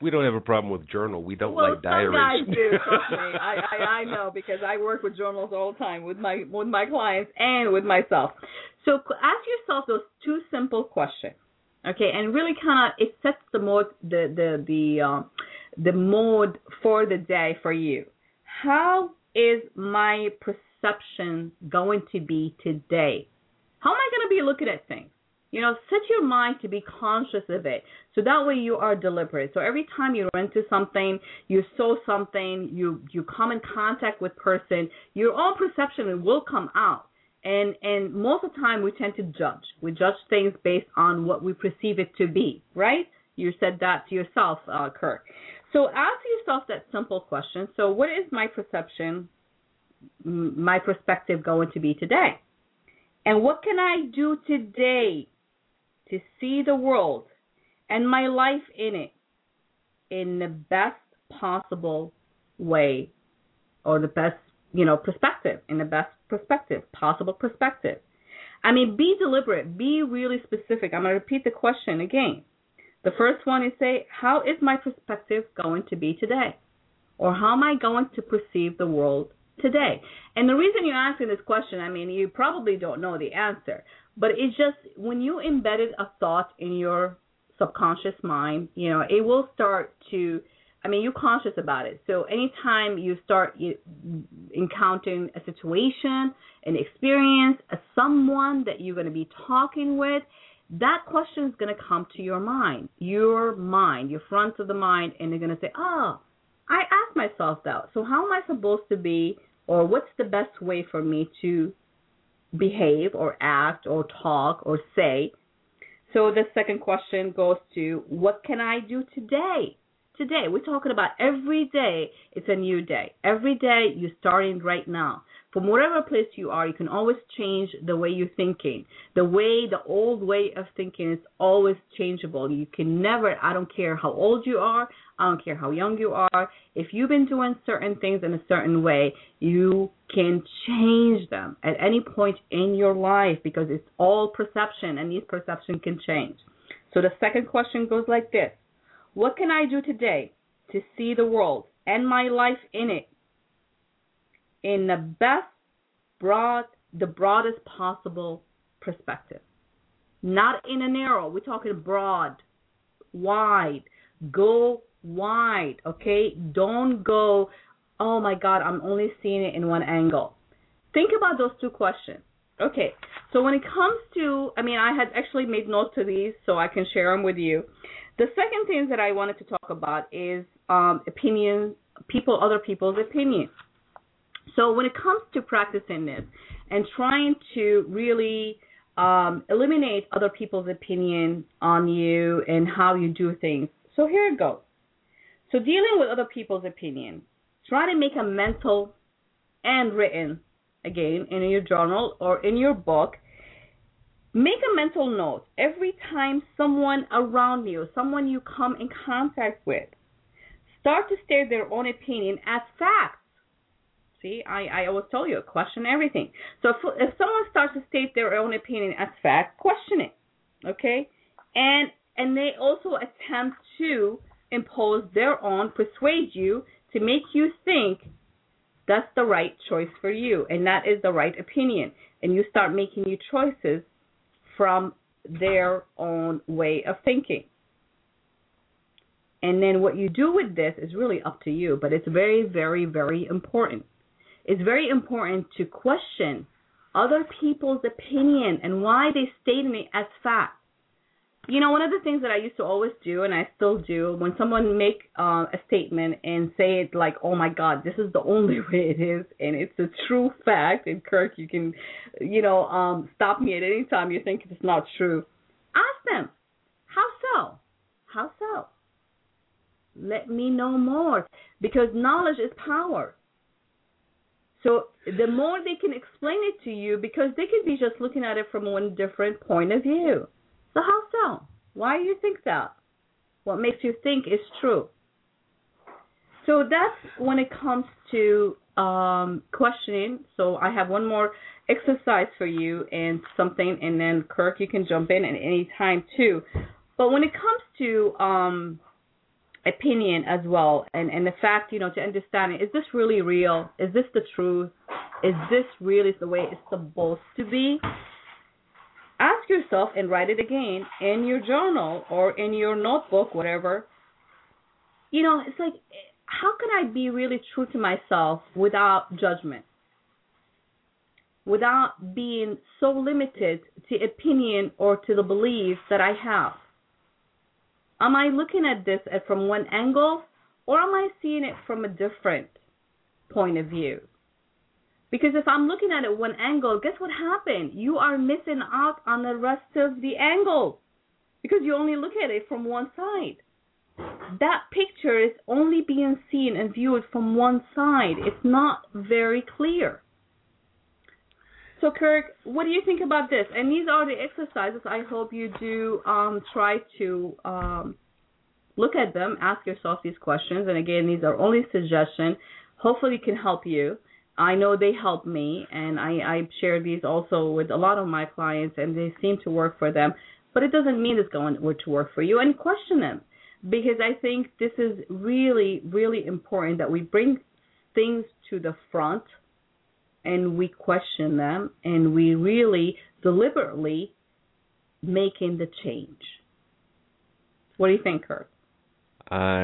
We don't have a problem with journal. We don't well, like diaries. Some guys do. Trust me, I, I I know because I work with journals all the time with my with my clients and with myself. So ask yourself those two simple questions, okay, and really kind of it sets the mode the the the um, the mode for the day for you. How is my perception going to be today? How am I going to be looking at things? You know, set your mind to be conscious of it. So that way you are deliberate. So every time you run into something, you saw something, you you come in contact with person, your own perception will come out. And and most of the time we tend to judge. We judge things based on what we perceive it to be, right? You said that to yourself, uh, Kirk. So ask yourself that simple question. So what is my perception, my perspective going to be today? And what can I do today to see the world and my life in it in the best possible way or the best, you know, perspective, in the best perspective, possible perspective. I mean, be deliberate, be really specific. I'm going to repeat the question again. The first one is say, how is my perspective going to be today? Or how am I going to perceive the world today? And the reason you're asking this question, I mean, you probably don't know the answer, but it's just when you embedded a thought in your subconscious mind, you know, it will start to I mean, you're conscious about it. So anytime you start encountering a situation, an experience, a someone that you're going to be talking with, that question is going to come to your mind, your mind, your front of the mind, and they're going to say, "Oh, I asked myself that. So how am I supposed to be, or what's the best way for me to behave or act or talk or say. So the second question goes to what can I do today? Today, we're talking about every day, it's a new day. Every day, you're starting right now from whatever place you are, you can always change the way you're thinking. The way, the old way of thinking is always changeable. You can never, I don't care how old you are, I don't care how young you are, if you've been doing certain things in a certain way, you can change them at any point in your life because it's all perception and these perception can change. So the second question goes like this What can I do today to see the world and my life in it in the best broad the broadest possible perspective. Not in a narrow, we're talking broad, wide. Go wide, okay? Don't go, oh my God, I'm only seeing it in one angle. Think about those two questions. Okay, so when it comes to, I mean, I had actually made notes to these so I can share them with you. The second thing that I wanted to talk about is um, opinions, people, other people's opinions. So when it comes to practicing this and trying to really um, eliminate other people's opinion on you and how you do things, so here it goes. So dealing with other people's opinion, try to make a mental and written again in your journal or in your book. Make a mental note every time someone around you, someone you come in contact with, start to state their own opinion as fact See, I, I always tell you, question everything. So if, if someone starts to state their own opinion as fact, question it. Okay? And and they also attempt to impose their own, persuade you to make you think that's the right choice for you and that is the right opinion. And you start making your choices from their own way of thinking. And then what you do with this is really up to you, but it's very, very, very important. It's very important to question other people's opinion and why they stating it as fact. You know, one of the things that I used to always do, and I still do, when someone make uh, a statement and say it like, "Oh my God, this is the only way it is," and it's a true fact. And Kirk, you can, you know, um, stop me at any time you think it's not true. Ask them, how so? How so? Let me know more because knowledge is power. So the more they can explain it to you, because they could be just looking at it from one different point of view. So how so? Why do you think that? What makes you think is true? So that's when it comes to um, questioning. So I have one more exercise for you and something, and then Kirk, you can jump in at any time too. But when it comes to um, opinion as well, and and the fact, you know, to understand it, is this really real? Is this the truth? Is this really the way it's supposed to be? Yourself and write it again in your journal or in your notebook, whatever. You know, it's like, how can I be really true to myself without judgment? Without being so limited to opinion or to the beliefs that I have? Am I looking at this from one angle or am I seeing it from a different point of view? Because if I'm looking at it one angle, guess what happened? You are missing out on the rest of the angle because you only look at it from one side. That picture is only being seen and viewed from one side. It's not very clear. So, Kirk, what do you think about this? And these are the exercises I hope you do um, try to um, look at them, ask yourself these questions. And again, these are only suggestions. Hopefully, it can help you. I know they help me, and I, I share these also with a lot of my clients, and they seem to work for them. But it doesn't mean it's going to work for you. And question them because I think this is really, really important that we bring things to the front and we question them and we really deliberately making the change. What do you think, Kurt? I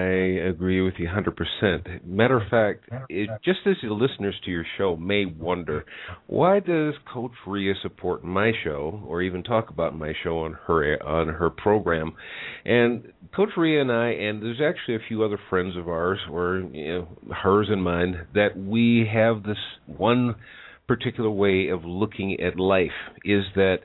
agree with you 100%. Matter of fact, it, just as the listeners to your show may wonder, why does Coach Rea support my show or even talk about my show on her on her program? And Coach Rea and I, and there's actually a few other friends of ours, or you know, hers and mine, that we have this one particular way of looking at life. Is that,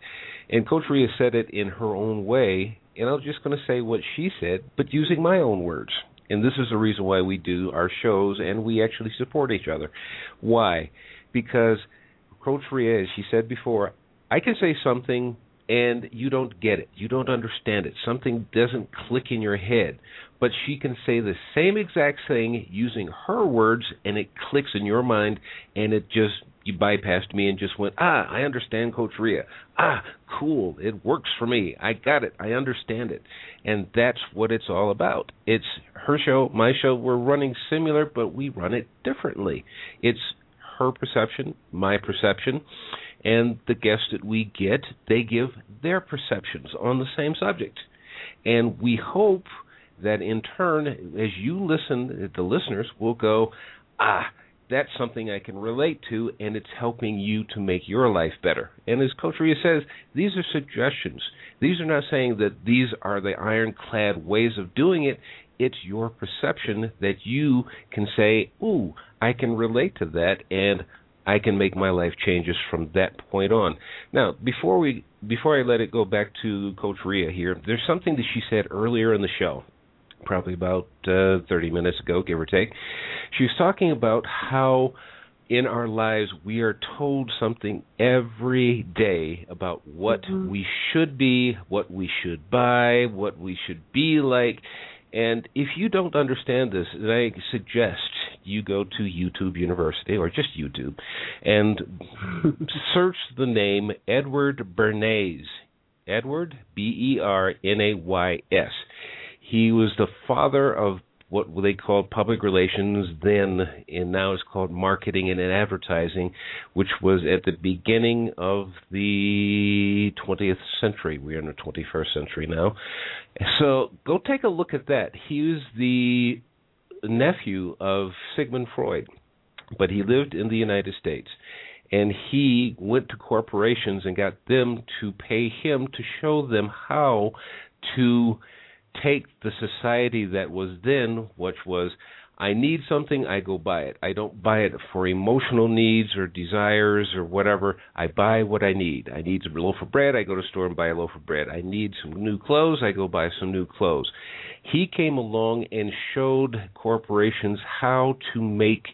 and Coach Rea said it in her own way and I'm just going to say what she said, but using my own words. And this is the reason why we do our shows and we actually support each other. Why? Because Coach Rea, as she said before, I can say something and you don't get it. You don't understand it. Something doesn't click in your head. But she can say the same exact thing using her words and it clicks in your mind and it just you bypassed me and just went, ah, I understand Coach Rea. Ah, cool. It works for me. I got it. I understand it. And that's what it's all about. It's her show, my show. We're running similar, but we run it differently. It's her perception, my perception, and the guests that we get, they give their perceptions on the same subject. And we hope that in turn, as you listen, the listeners will go, ah, that's something I can relate to, and it's helping you to make your life better. And as Coach Rea says, these are suggestions. These are not saying that these are the ironclad ways of doing it. It's your perception that you can say, "Ooh, I can relate to that," and I can make my life changes from that point on. Now, before we before I let it go back to Coach Rea here, there's something that she said earlier in the show, probably about uh, 30 minutes ago, give or take. She was talking about how in our lives we are told something every day about what mm-hmm. we should be, what we should buy, what we should be like. And if you don't understand this, I suggest you go to YouTube University or just YouTube and search the name Edward Bernays. Edward B E R N A Y S. He was the father of what they called public relations then, and now it's called marketing and advertising, which was at the beginning of the 20th century. We're in the 21st century now. So go take a look at that. He was the nephew of Sigmund Freud, but he lived in the United States. And he went to corporations and got them to pay him to show them how to take the society that was then, which was I need something, I go buy it. I don't buy it for emotional needs or desires or whatever. I buy what I need. I need a loaf of bread, I go to store and buy a loaf of bread. I need some new clothes, I go buy some new clothes. He came along and showed corporations how to make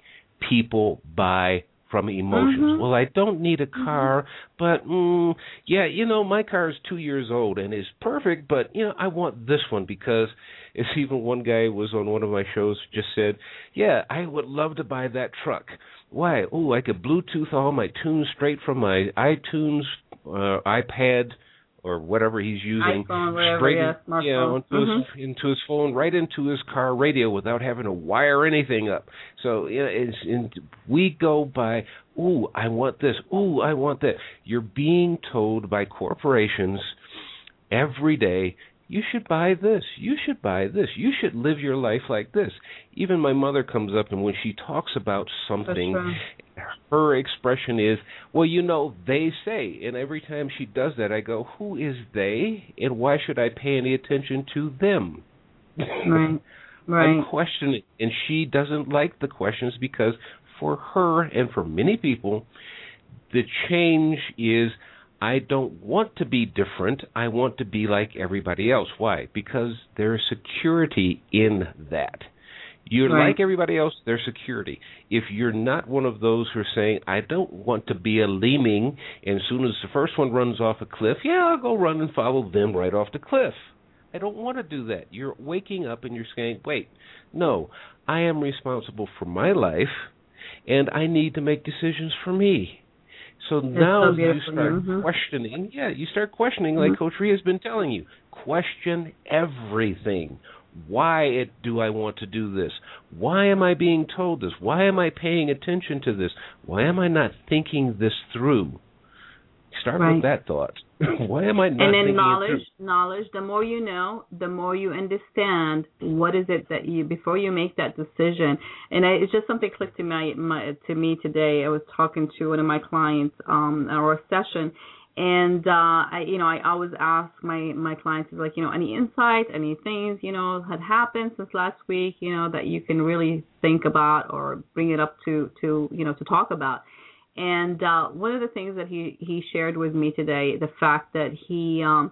people buy from emotions. Mm-hmm. Well, I don't need a car, but mm, yeah, you know, my car is two years old and is perfect, but you know, I want this one because it's even one guy was on one of my shows just said, yeah, I would love to buy that truck. Why? Oh, I could Bluetooth all my tunes straight from my iTunes, uh, iPad or whatever he's using iPhone, whatever, straight yeah, in, yeah, onto Mhm. his, into his phone, right into his car radio without having to wire anything up. So you know, it's in, we go by, ooh, I want this, ooh, I want that. You're being told by corporations every day. You should buy this. You should buy this. You should live your life like this. Even my mother comes up and when she talks about something, That's her expression is, "Well, you know, they say." And every time she does that, I go, "Who is they? And why should I pay any attention to them?" Right. Right. I'm Right. questioning, and she doesn't like the questions because for her and for many people, the change is I don't want to be different. I want to be like everybody else. Why? Because there's security in that. You're Right. like everybody else, there's security. If you're not one of those who are saying, I don't want to be a lemming, and as soon as the first one runs off a cliff, yeah, I'll go run and follow them right off the cliff. I don't want to do that. You're waking up and you're saying, wait, no, I am responsible for my life, and I need to make decisions for me. So now so you start mhm. questioning. Yeah, you start questioning, like Mhm. Coach Rea has been telling you. Question everything. Why it, do I want to do this? Why am I being told this? Why am I paying attention to this? Why am I not thinking this through? Start Right. with that thought. Why am I not and then knowledge knowledge the more you know the more you understand what is it that you before you make that decision and I, it's just something clicked to my, my to me today i was talking to one of my clients um or a session and uh i you know i always ask my my clients is like you know any insights any things you know had happened since last week you know that you can really think about or bring it up to to you know to talk about and uh, one of the things that he he shared with me today, the fact that he um,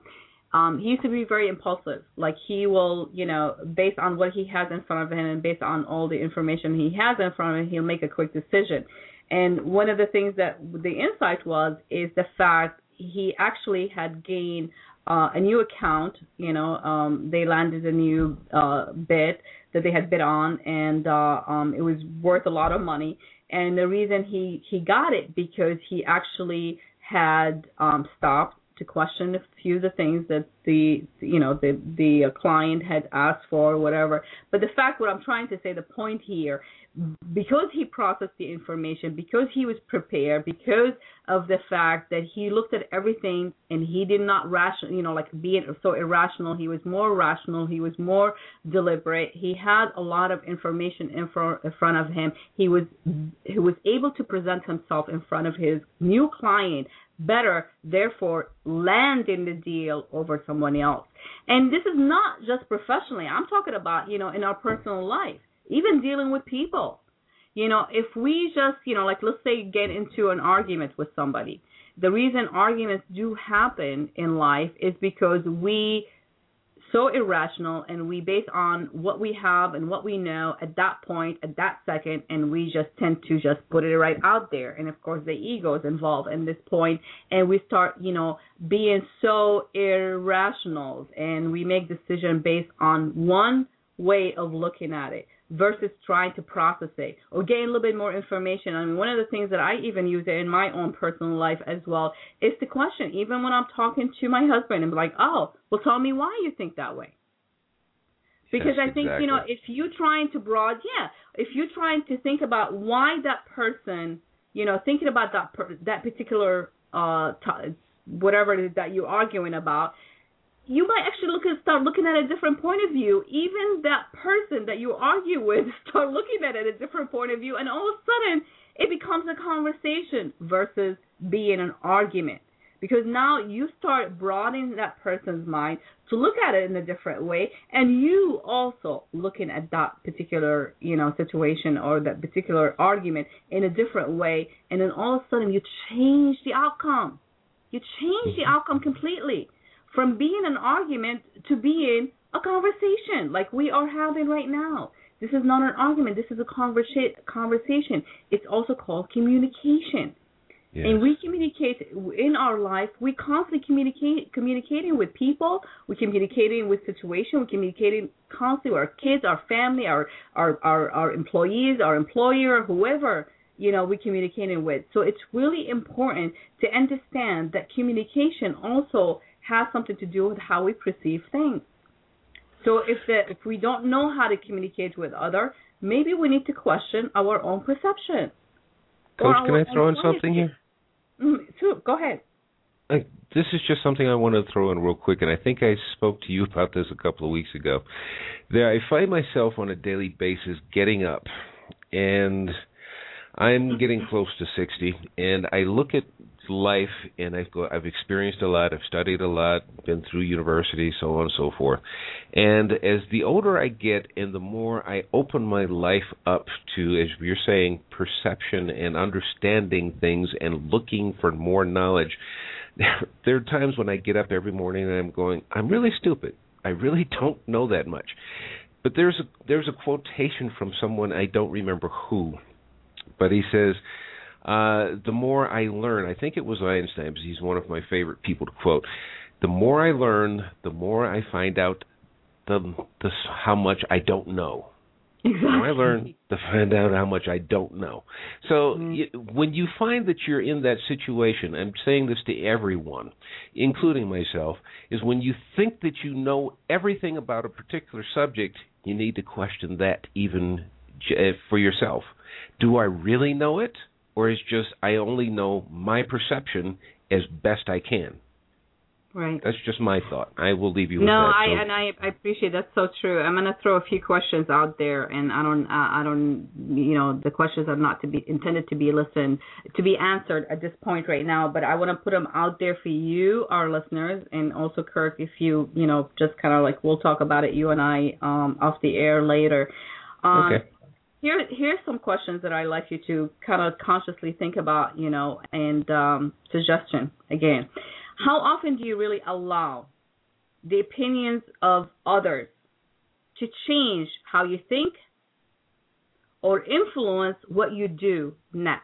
um, he used to be very impulsive. Like he will, you know, based on what he has in front of him and based on all the information he has in front of him, he'll make a quick decision. And one of the things that the insight was is the fact he actually had gained uh, a new account. You know, um, they landed a new uh, bid that they had bid on, and uh, um, it was worth a lot of money. And the reason he he got it because he actually had um, stopped to question a few of the things that the you know the the client had asked for or whatever. But the fact, what I'm trying to say, the point here, because he processed the information, because he was prepared, because of the fact that he looked at everything and he did not rational, you know, like being so irrational. He was more rational. He was more deliberate. He had a lot of information in front, in front of him. He was he was able to present himself in front of his new client better, therefore landing the deal over someone else. And this is not just professionally. I'm talking about, you know, in our personal life, even dealing with people. You know, if we just, you know, like let's say get into an argument with somebody. The reason arguments do happen in life is because we so irrational and we base on what we have and what we know at that point at that second and we just tend to just put it right out there and of course the ego is involved in this point and we start you know being so irrational and we make decision based on one way of looking at it versus trying to process it or gain a little bit more information. I mean, one of the things that I even use it in my own personal life as well is to question, even when I'm talking to my husband and be like, oh, well, tell me why you think that way. because Yes, I think exactly. you know if you're trying to broad, yeah, if you're trying to think about why that person, you know, thinking about that per, that particular uh t- whatever it is that you're arguing about, you might actually look at start looking at a different point of view. Even that person that you argue with start looking at it a different point of view, and all of a sudden it becomes a conversation versus being an argument. Because now you start broadening that person's mind to look at it in a different way, and you also looking at that particular you know situation or that particular argument in a different way, and then all of a sudden you change the outcome. You change the mm-hmm. outcome completely from being an argument to being a conversation like we are having right now. This is not an argument. This is a conversa- conversation. It's also called communication. Yes. And we communicate in our life. We constantly communicate communicating with people. We're communicating with situations. We're communicating constantly with our kids, our family, our our our, our employees, our employer, whoever you know we're communicating with. So it's really important to understand that communication also has something to do with how we perceive things. So if the if we don't know how to communicate with other, maybe we need to question our own perception. Coach, can I throw in something here? Mm, sure, go ahead. I, this is just something I want to throw in real quick, and I think I spoke to you about this a couple of weeks ago. There, I find myself on a daily basis getting up, and I'm getting close to 60, and I look at life, and I've go, I've experienced a lot, I've studied a lot, been through university, so on and so forth. And as the older I get, and the more I open my life up to, as you're saying, perception and understanding things, and looking for more knowledge there, are times when I get up every morning and I'm going, I'm really stupid. I really don't know that much. But there's a there's a quotation from someone I don't remember who, but he says, uh, "The more I learn, I think it was Einstein, because he's one of my favorite people to quote. The more I learn, the more I find out the, the how much I don't know." Exactly. I learn to find out how much I don't know. So y when you find that you're in that situation, I'm saying this to everyone, including myself, is when you think that you know everything about a particular subject, you need to question that even j- uh, for yourself. Do I really know it, or is just I only know my perception as best I can? Right. That's just my thought. I will leave you with No, that. I So- and I, I appreciate that's so true. I'm gonna throw a few questions out there, and I don't, I, I don't, you know, the questions are not to be intended to be listened, to be answered at this point right now. But I want to put them out there for you, our listeners, and also Kirk, if you, you know, just kind of like we'll talk about it, you and I, um, off the air later. Um, Okay. Here, here's some questions that I'd like you to kind of consciously think about, you know, and um, suggestion again. How often do you really allow the opinions of others to change how you think or influence what you do next?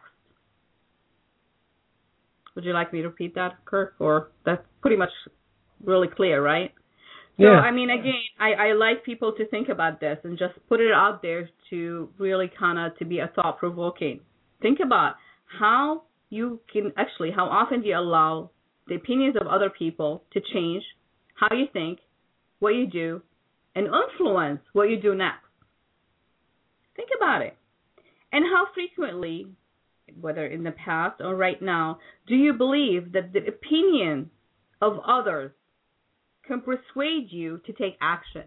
Would you like me to repeat that, Kirk? Or that's pretty much really clear, right? So Yeah. I mean, again, I, I like people to think about this and just put it out there to really kind of to be a thought provoking. Think about how you can actually how often do you allow the opinions of other people to change how you think, what you do, and influence what you do next. Think about it. And how frequently, whether in the past or right now, do you believe that the opinion of others can persuade you to take action?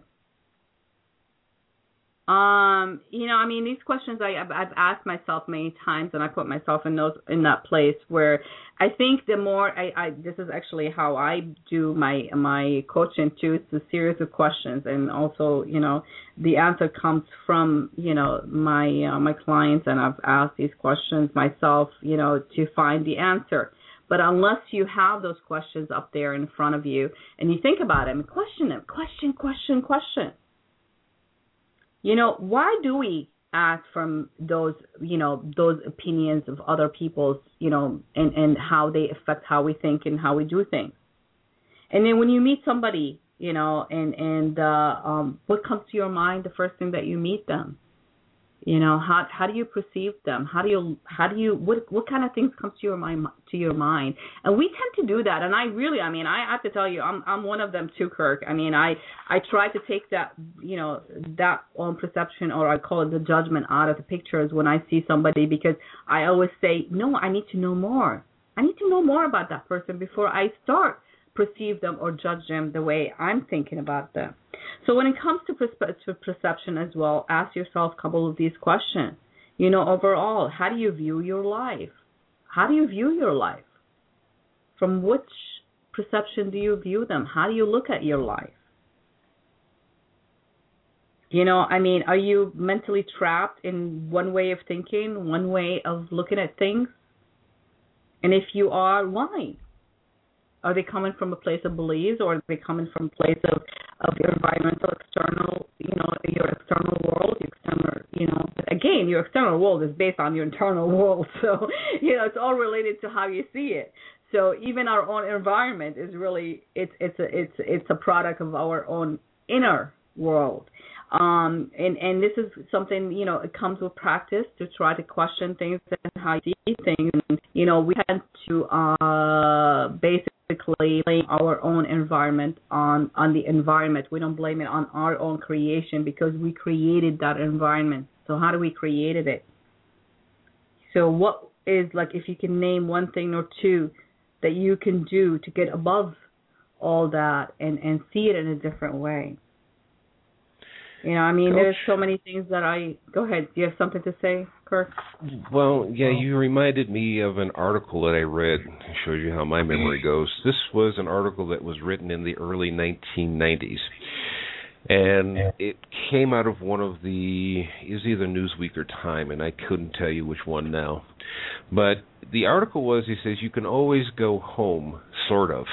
Um, you know, I mean, these questions I, I've, asked myself many times, and I put myself in those in that place where I think the more I, I this is actually how I do my my coaching too. It's a series of questions, and also, you know, the answer comes from you know my uh, my clients, and I've asked these questions myself, you know, to find the answer. But unless you have those questions up there in front of you, and you think about them, question them, question, question, question. You know why do we act from those you know those opinions of other people's you know and and how they affect how we think and how we do things? And then when you meet somebody you know and and uh um what comes to your mind the first thing that you meet them you know how how do you perceive them? How do you how do you what what kind of things come to your mind to your mind? And we tend to do that. And i really i mean i have to tell you i'm i'm one of them too kirk. I mean i i try to take that you know that own perception or i call it the judgment out of the pictures when i see somebody because i always say no i need to know more. I need to know more about that person before i start perceive them or judge them the way i'm thinking about them so when it comes to, to perception as well, ask yourself a couple of these questions. You know, overall, how do you view your life? How do you view your life? From which perception do you view them? How do you look at your life? You know, I mean, are you mentally trapped in one way of thinking, one way of looking at things? And if you are, why? Are they coming from a place of beliefs or are they coming from a place of, of your environmental external, you know, your external world, your external, you know, but again, your external world is based on your internal world. So, you know, it's all related to how you see it. So even our own environment is really, it's, it's a, it's, it's a product of our own inner world um and and this is something you know it comes with practice to try to question things and how you see things and you know we tend to uh basically blame our own environment on on the environment we don't blame it on our own creation because we created that environment so how do we created it so what is like if you can name one thing or two that you can do to get above all that and and see it in a different way you know, I mean, Coach. there's so many things that I. Go ahead. Do you have something to say, Kirk? Well, yeah, you reminded me of an article that I read. It shows you how my memory goes. This was an article that was written in the early 1990s, and it came out of one of the is either Newsweek or Time, and I couldn't tell you which one now. But the article was he says you can always go home, sort of.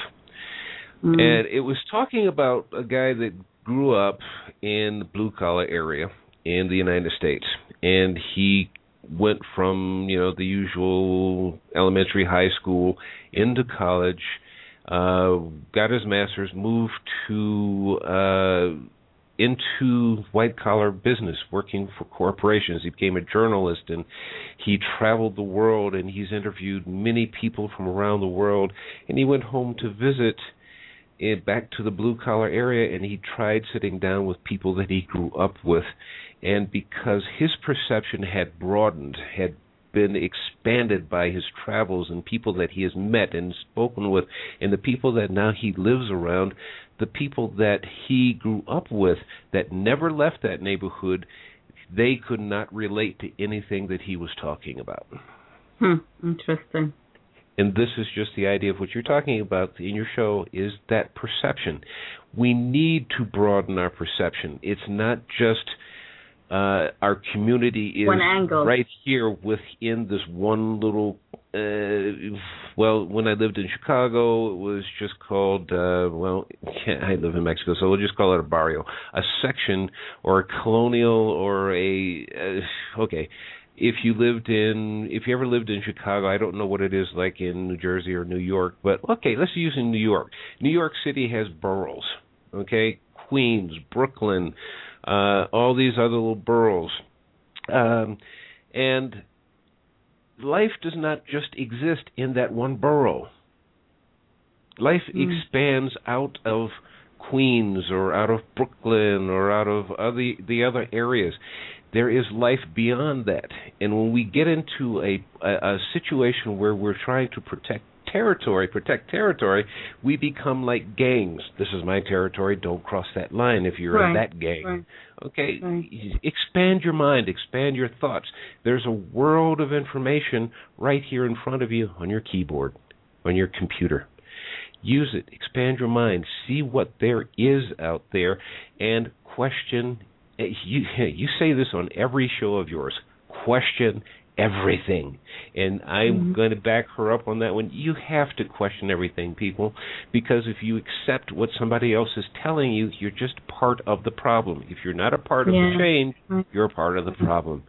Mm. And it was talking about a guy that grew up in the blue collar area in the United States, and he went from you know the usual elementary, high school into college, uh, got his master's, moved to uh, into white collar business, working for corporations. He became a journalist, and he traveled the world, and he's interviewed many people from around the world, and he went home to visit it back to the blue collar area and he tried sitting down with people that he grew up with and because his perception had broadened had been expanded by his travels and people that he has met and spoken with and the people that now he lives around the people that he grew up with that never left that neighborhood they could not relate to anything that he was talking about hmm interesting and this is just the idea of what you're talking about in your show is that perception. We need to broaden our perception. It's not just uh, our community is right here within this one little. Uh, well, when I lived in Chicago, it was just called. Uh, well, I live in Mexico, so we'll just call it a barrio, a section or a colonial or a. Uh, okay, if you lived in if you ever lived in Chicago, I don't know what it is like in New Jersey or New York, but okay, let's use in New York. New York City has boroughs, okay? Queens, Brooklyn, uh all these other little boroughs. Um and life does not just exist in that one borough. Life mm. expands out of Queens or out of Brooklyn or out of other the other areas there is life beyond that. And when we get into a, a, a situation where we're trying to protect territory, protect territory, we become like gangs. This is my territory. Don't cross that line if you're right. in that gang. Right. Okay, right. expand your mind, expand your thoughts. There's a world of information right here in front of you on your keyboard, on your computer. Use it, expand your mind, see what there is out there, and question eh, you you say this on every show of yours. Question everything. And I'm mm-hmm. going to back her up on that one. You have to question everything, people, because if you accept what somebody else is telling you, you're just part of the problem. If you're not a part of yeah. the change, you're part of the problem.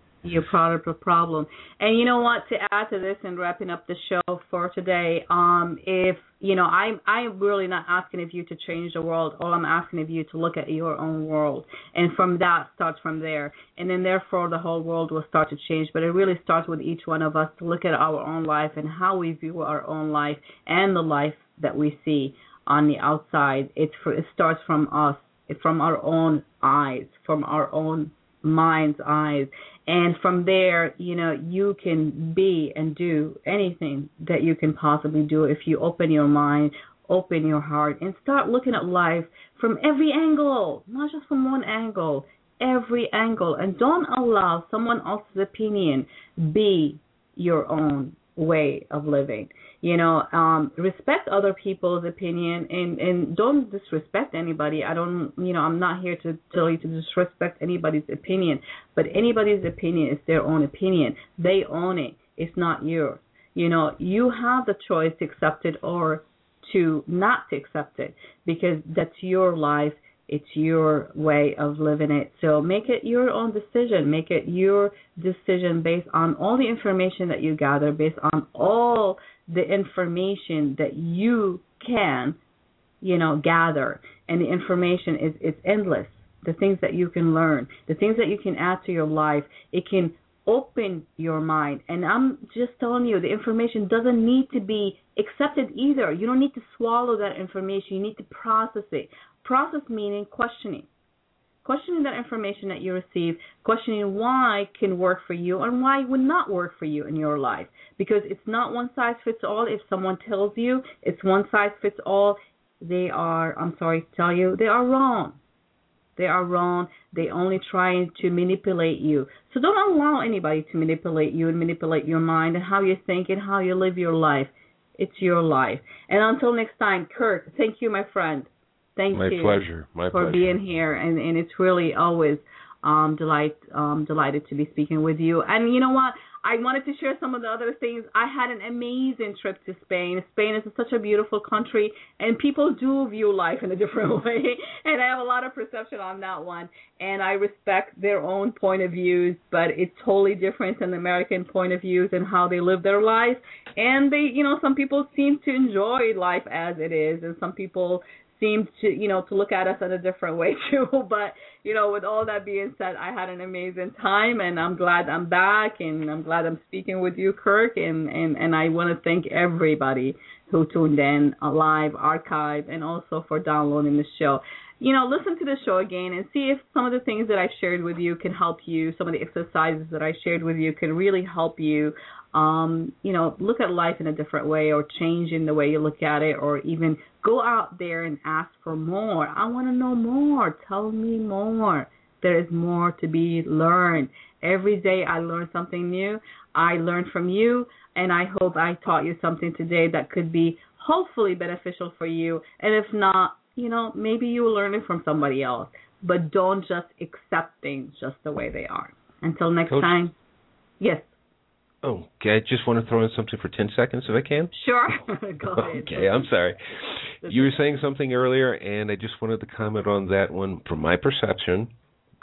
Part of the problem. And you know what? To add to this and wrapping up the show for today, um, if you know, I'm I'm really not asking of you to change the world. All I'm asking of you to look at your own world, and from that starts from there, and then therefore the whole world will start to change. But it really starts with each one of us to look at our own life and how we view our own life and the life that we see on the outside. For, it starts from us, from our own eyes, from our own mind's eyes and from there you know you can be and do anything that you can possibly do if you open your mind open your heart and start looking at life from every angle not just from one angle every angle. And don't allow someone else's opinion be your own way of living you know um respect other people's opinion and and don't disrespect anybody. I don't you know i'm not here to tell you to disrespect anybody's opinion but anybody's opinion is their own opinion. They own it. It's not yours you know you have the choice to accept it or to not to accept it because that's your life it's your way of living it. So make it your own decision. Make it your decision based on all the information that you gather, based on all the information that you can, you know, gather. And the information is it's endless. The things that you can learn, the things that you can add to your life, it can open your mind. And I'm just telling you, the information doesn't need to be accepted either. You don't need to swallow that information. You need to process it. Process meaning questioning questioning that information that you receive, questioning why can work for you and why would not work for you in your life. Because it's not one size fits all. If someone tells you it's one size fits all, they are, I'm sorry to tell you, they are wrong. They are wrong. They only trying to manipulate you. So don't allow anybody to manipulate you and manipulate your mind and how you think and how you live your life. It's your life. And until next time, Kurt, thank you, my friend. Thank my you. pleasure. My for pleasure. being here, and and it's really always um delight um delighted to be speaking with you. And you know what? I wanted to share some of the other things. I had an amazing trip to Spain. Spain is such a beautiful country, and people do view life in a different way. And I have a lot of perception on that one. And I respect their own point of views, but it's totally different than the American point of views and how they live their life. And they, you know, some people seem to enjoy life as it is, and some people seemed to you know to look at us in a different way too. But you know with all that being said i had an amazing time and i'm glad i'm back and i'm glad i'm speaking with you kirk and and and i want to thank everybody who tuned in live archive and also for downloading the show you know, listen to the show again and see if some of the things that I shared with you can help you. Some of the exercises that I shared with you can really help you um, you know, look at life in a different way or change in the way you look at it or even go out there and ask for more. I want to know more. Tell me more. There is more to be learned. Every day I learn something new. I learn from you and I hope I taught you something today that could be hopefully beneficial for you. And if not, you know, maybe you learn it from somebody else. But don't just accept things just the way they are. Until next Coach, time. Yes. Oh, okay. I just want to throw in something for 10 seconds if I can. Sure. Go ahead. Okay, I'm sorry. You were saying something earlier, and I just wanted to comment on that one. From my perception,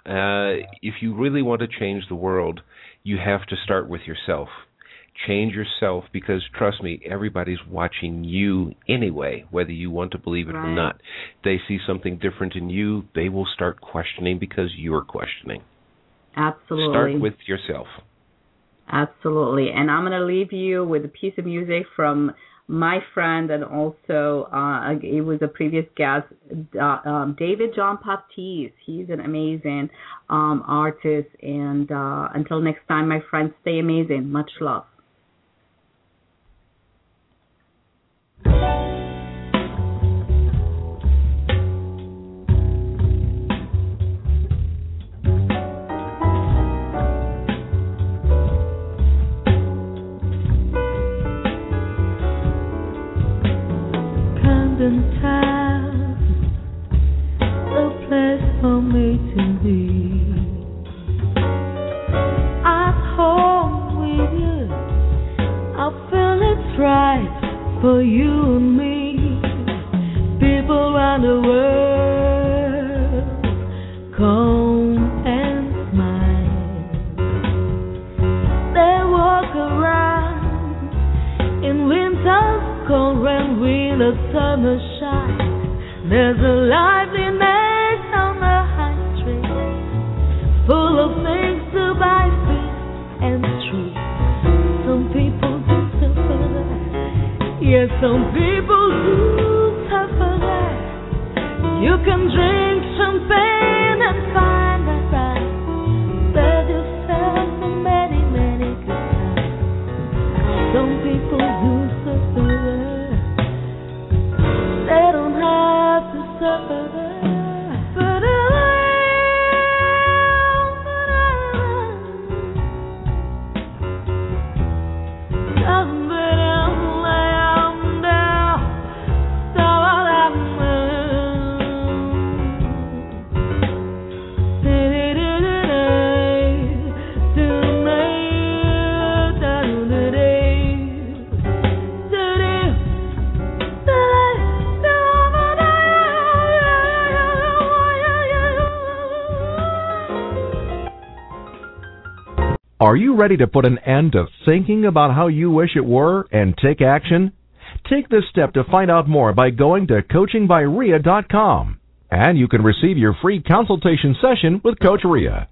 uh, if you really want to change the world, you have to start with yourself. Change yourself because, trust me, everybody's watching you anyway, whether you want to believe it Right. or not. They see something different in you, they will start questioning because you're questioning. Absolutely. Start with yourself. Absolutely. And I'm going to leave you with a piece of music from my friend and also uh, it was a previous guest, uh, um, David John Baptiste. He's an amazing um, artist. And uh, until next time, my friends, stay amazing. Much love. pride for you and me. People around the world come and smile. They walk around in winter's cold and when the summer shine. There's a lively some people do suffer that. You can drink Are you ready to put an end to thinking about how you wish it were and take action? Take this step to find out more by going to coachingbyrea.com. And you can receive your free consultation session with Coach Rea.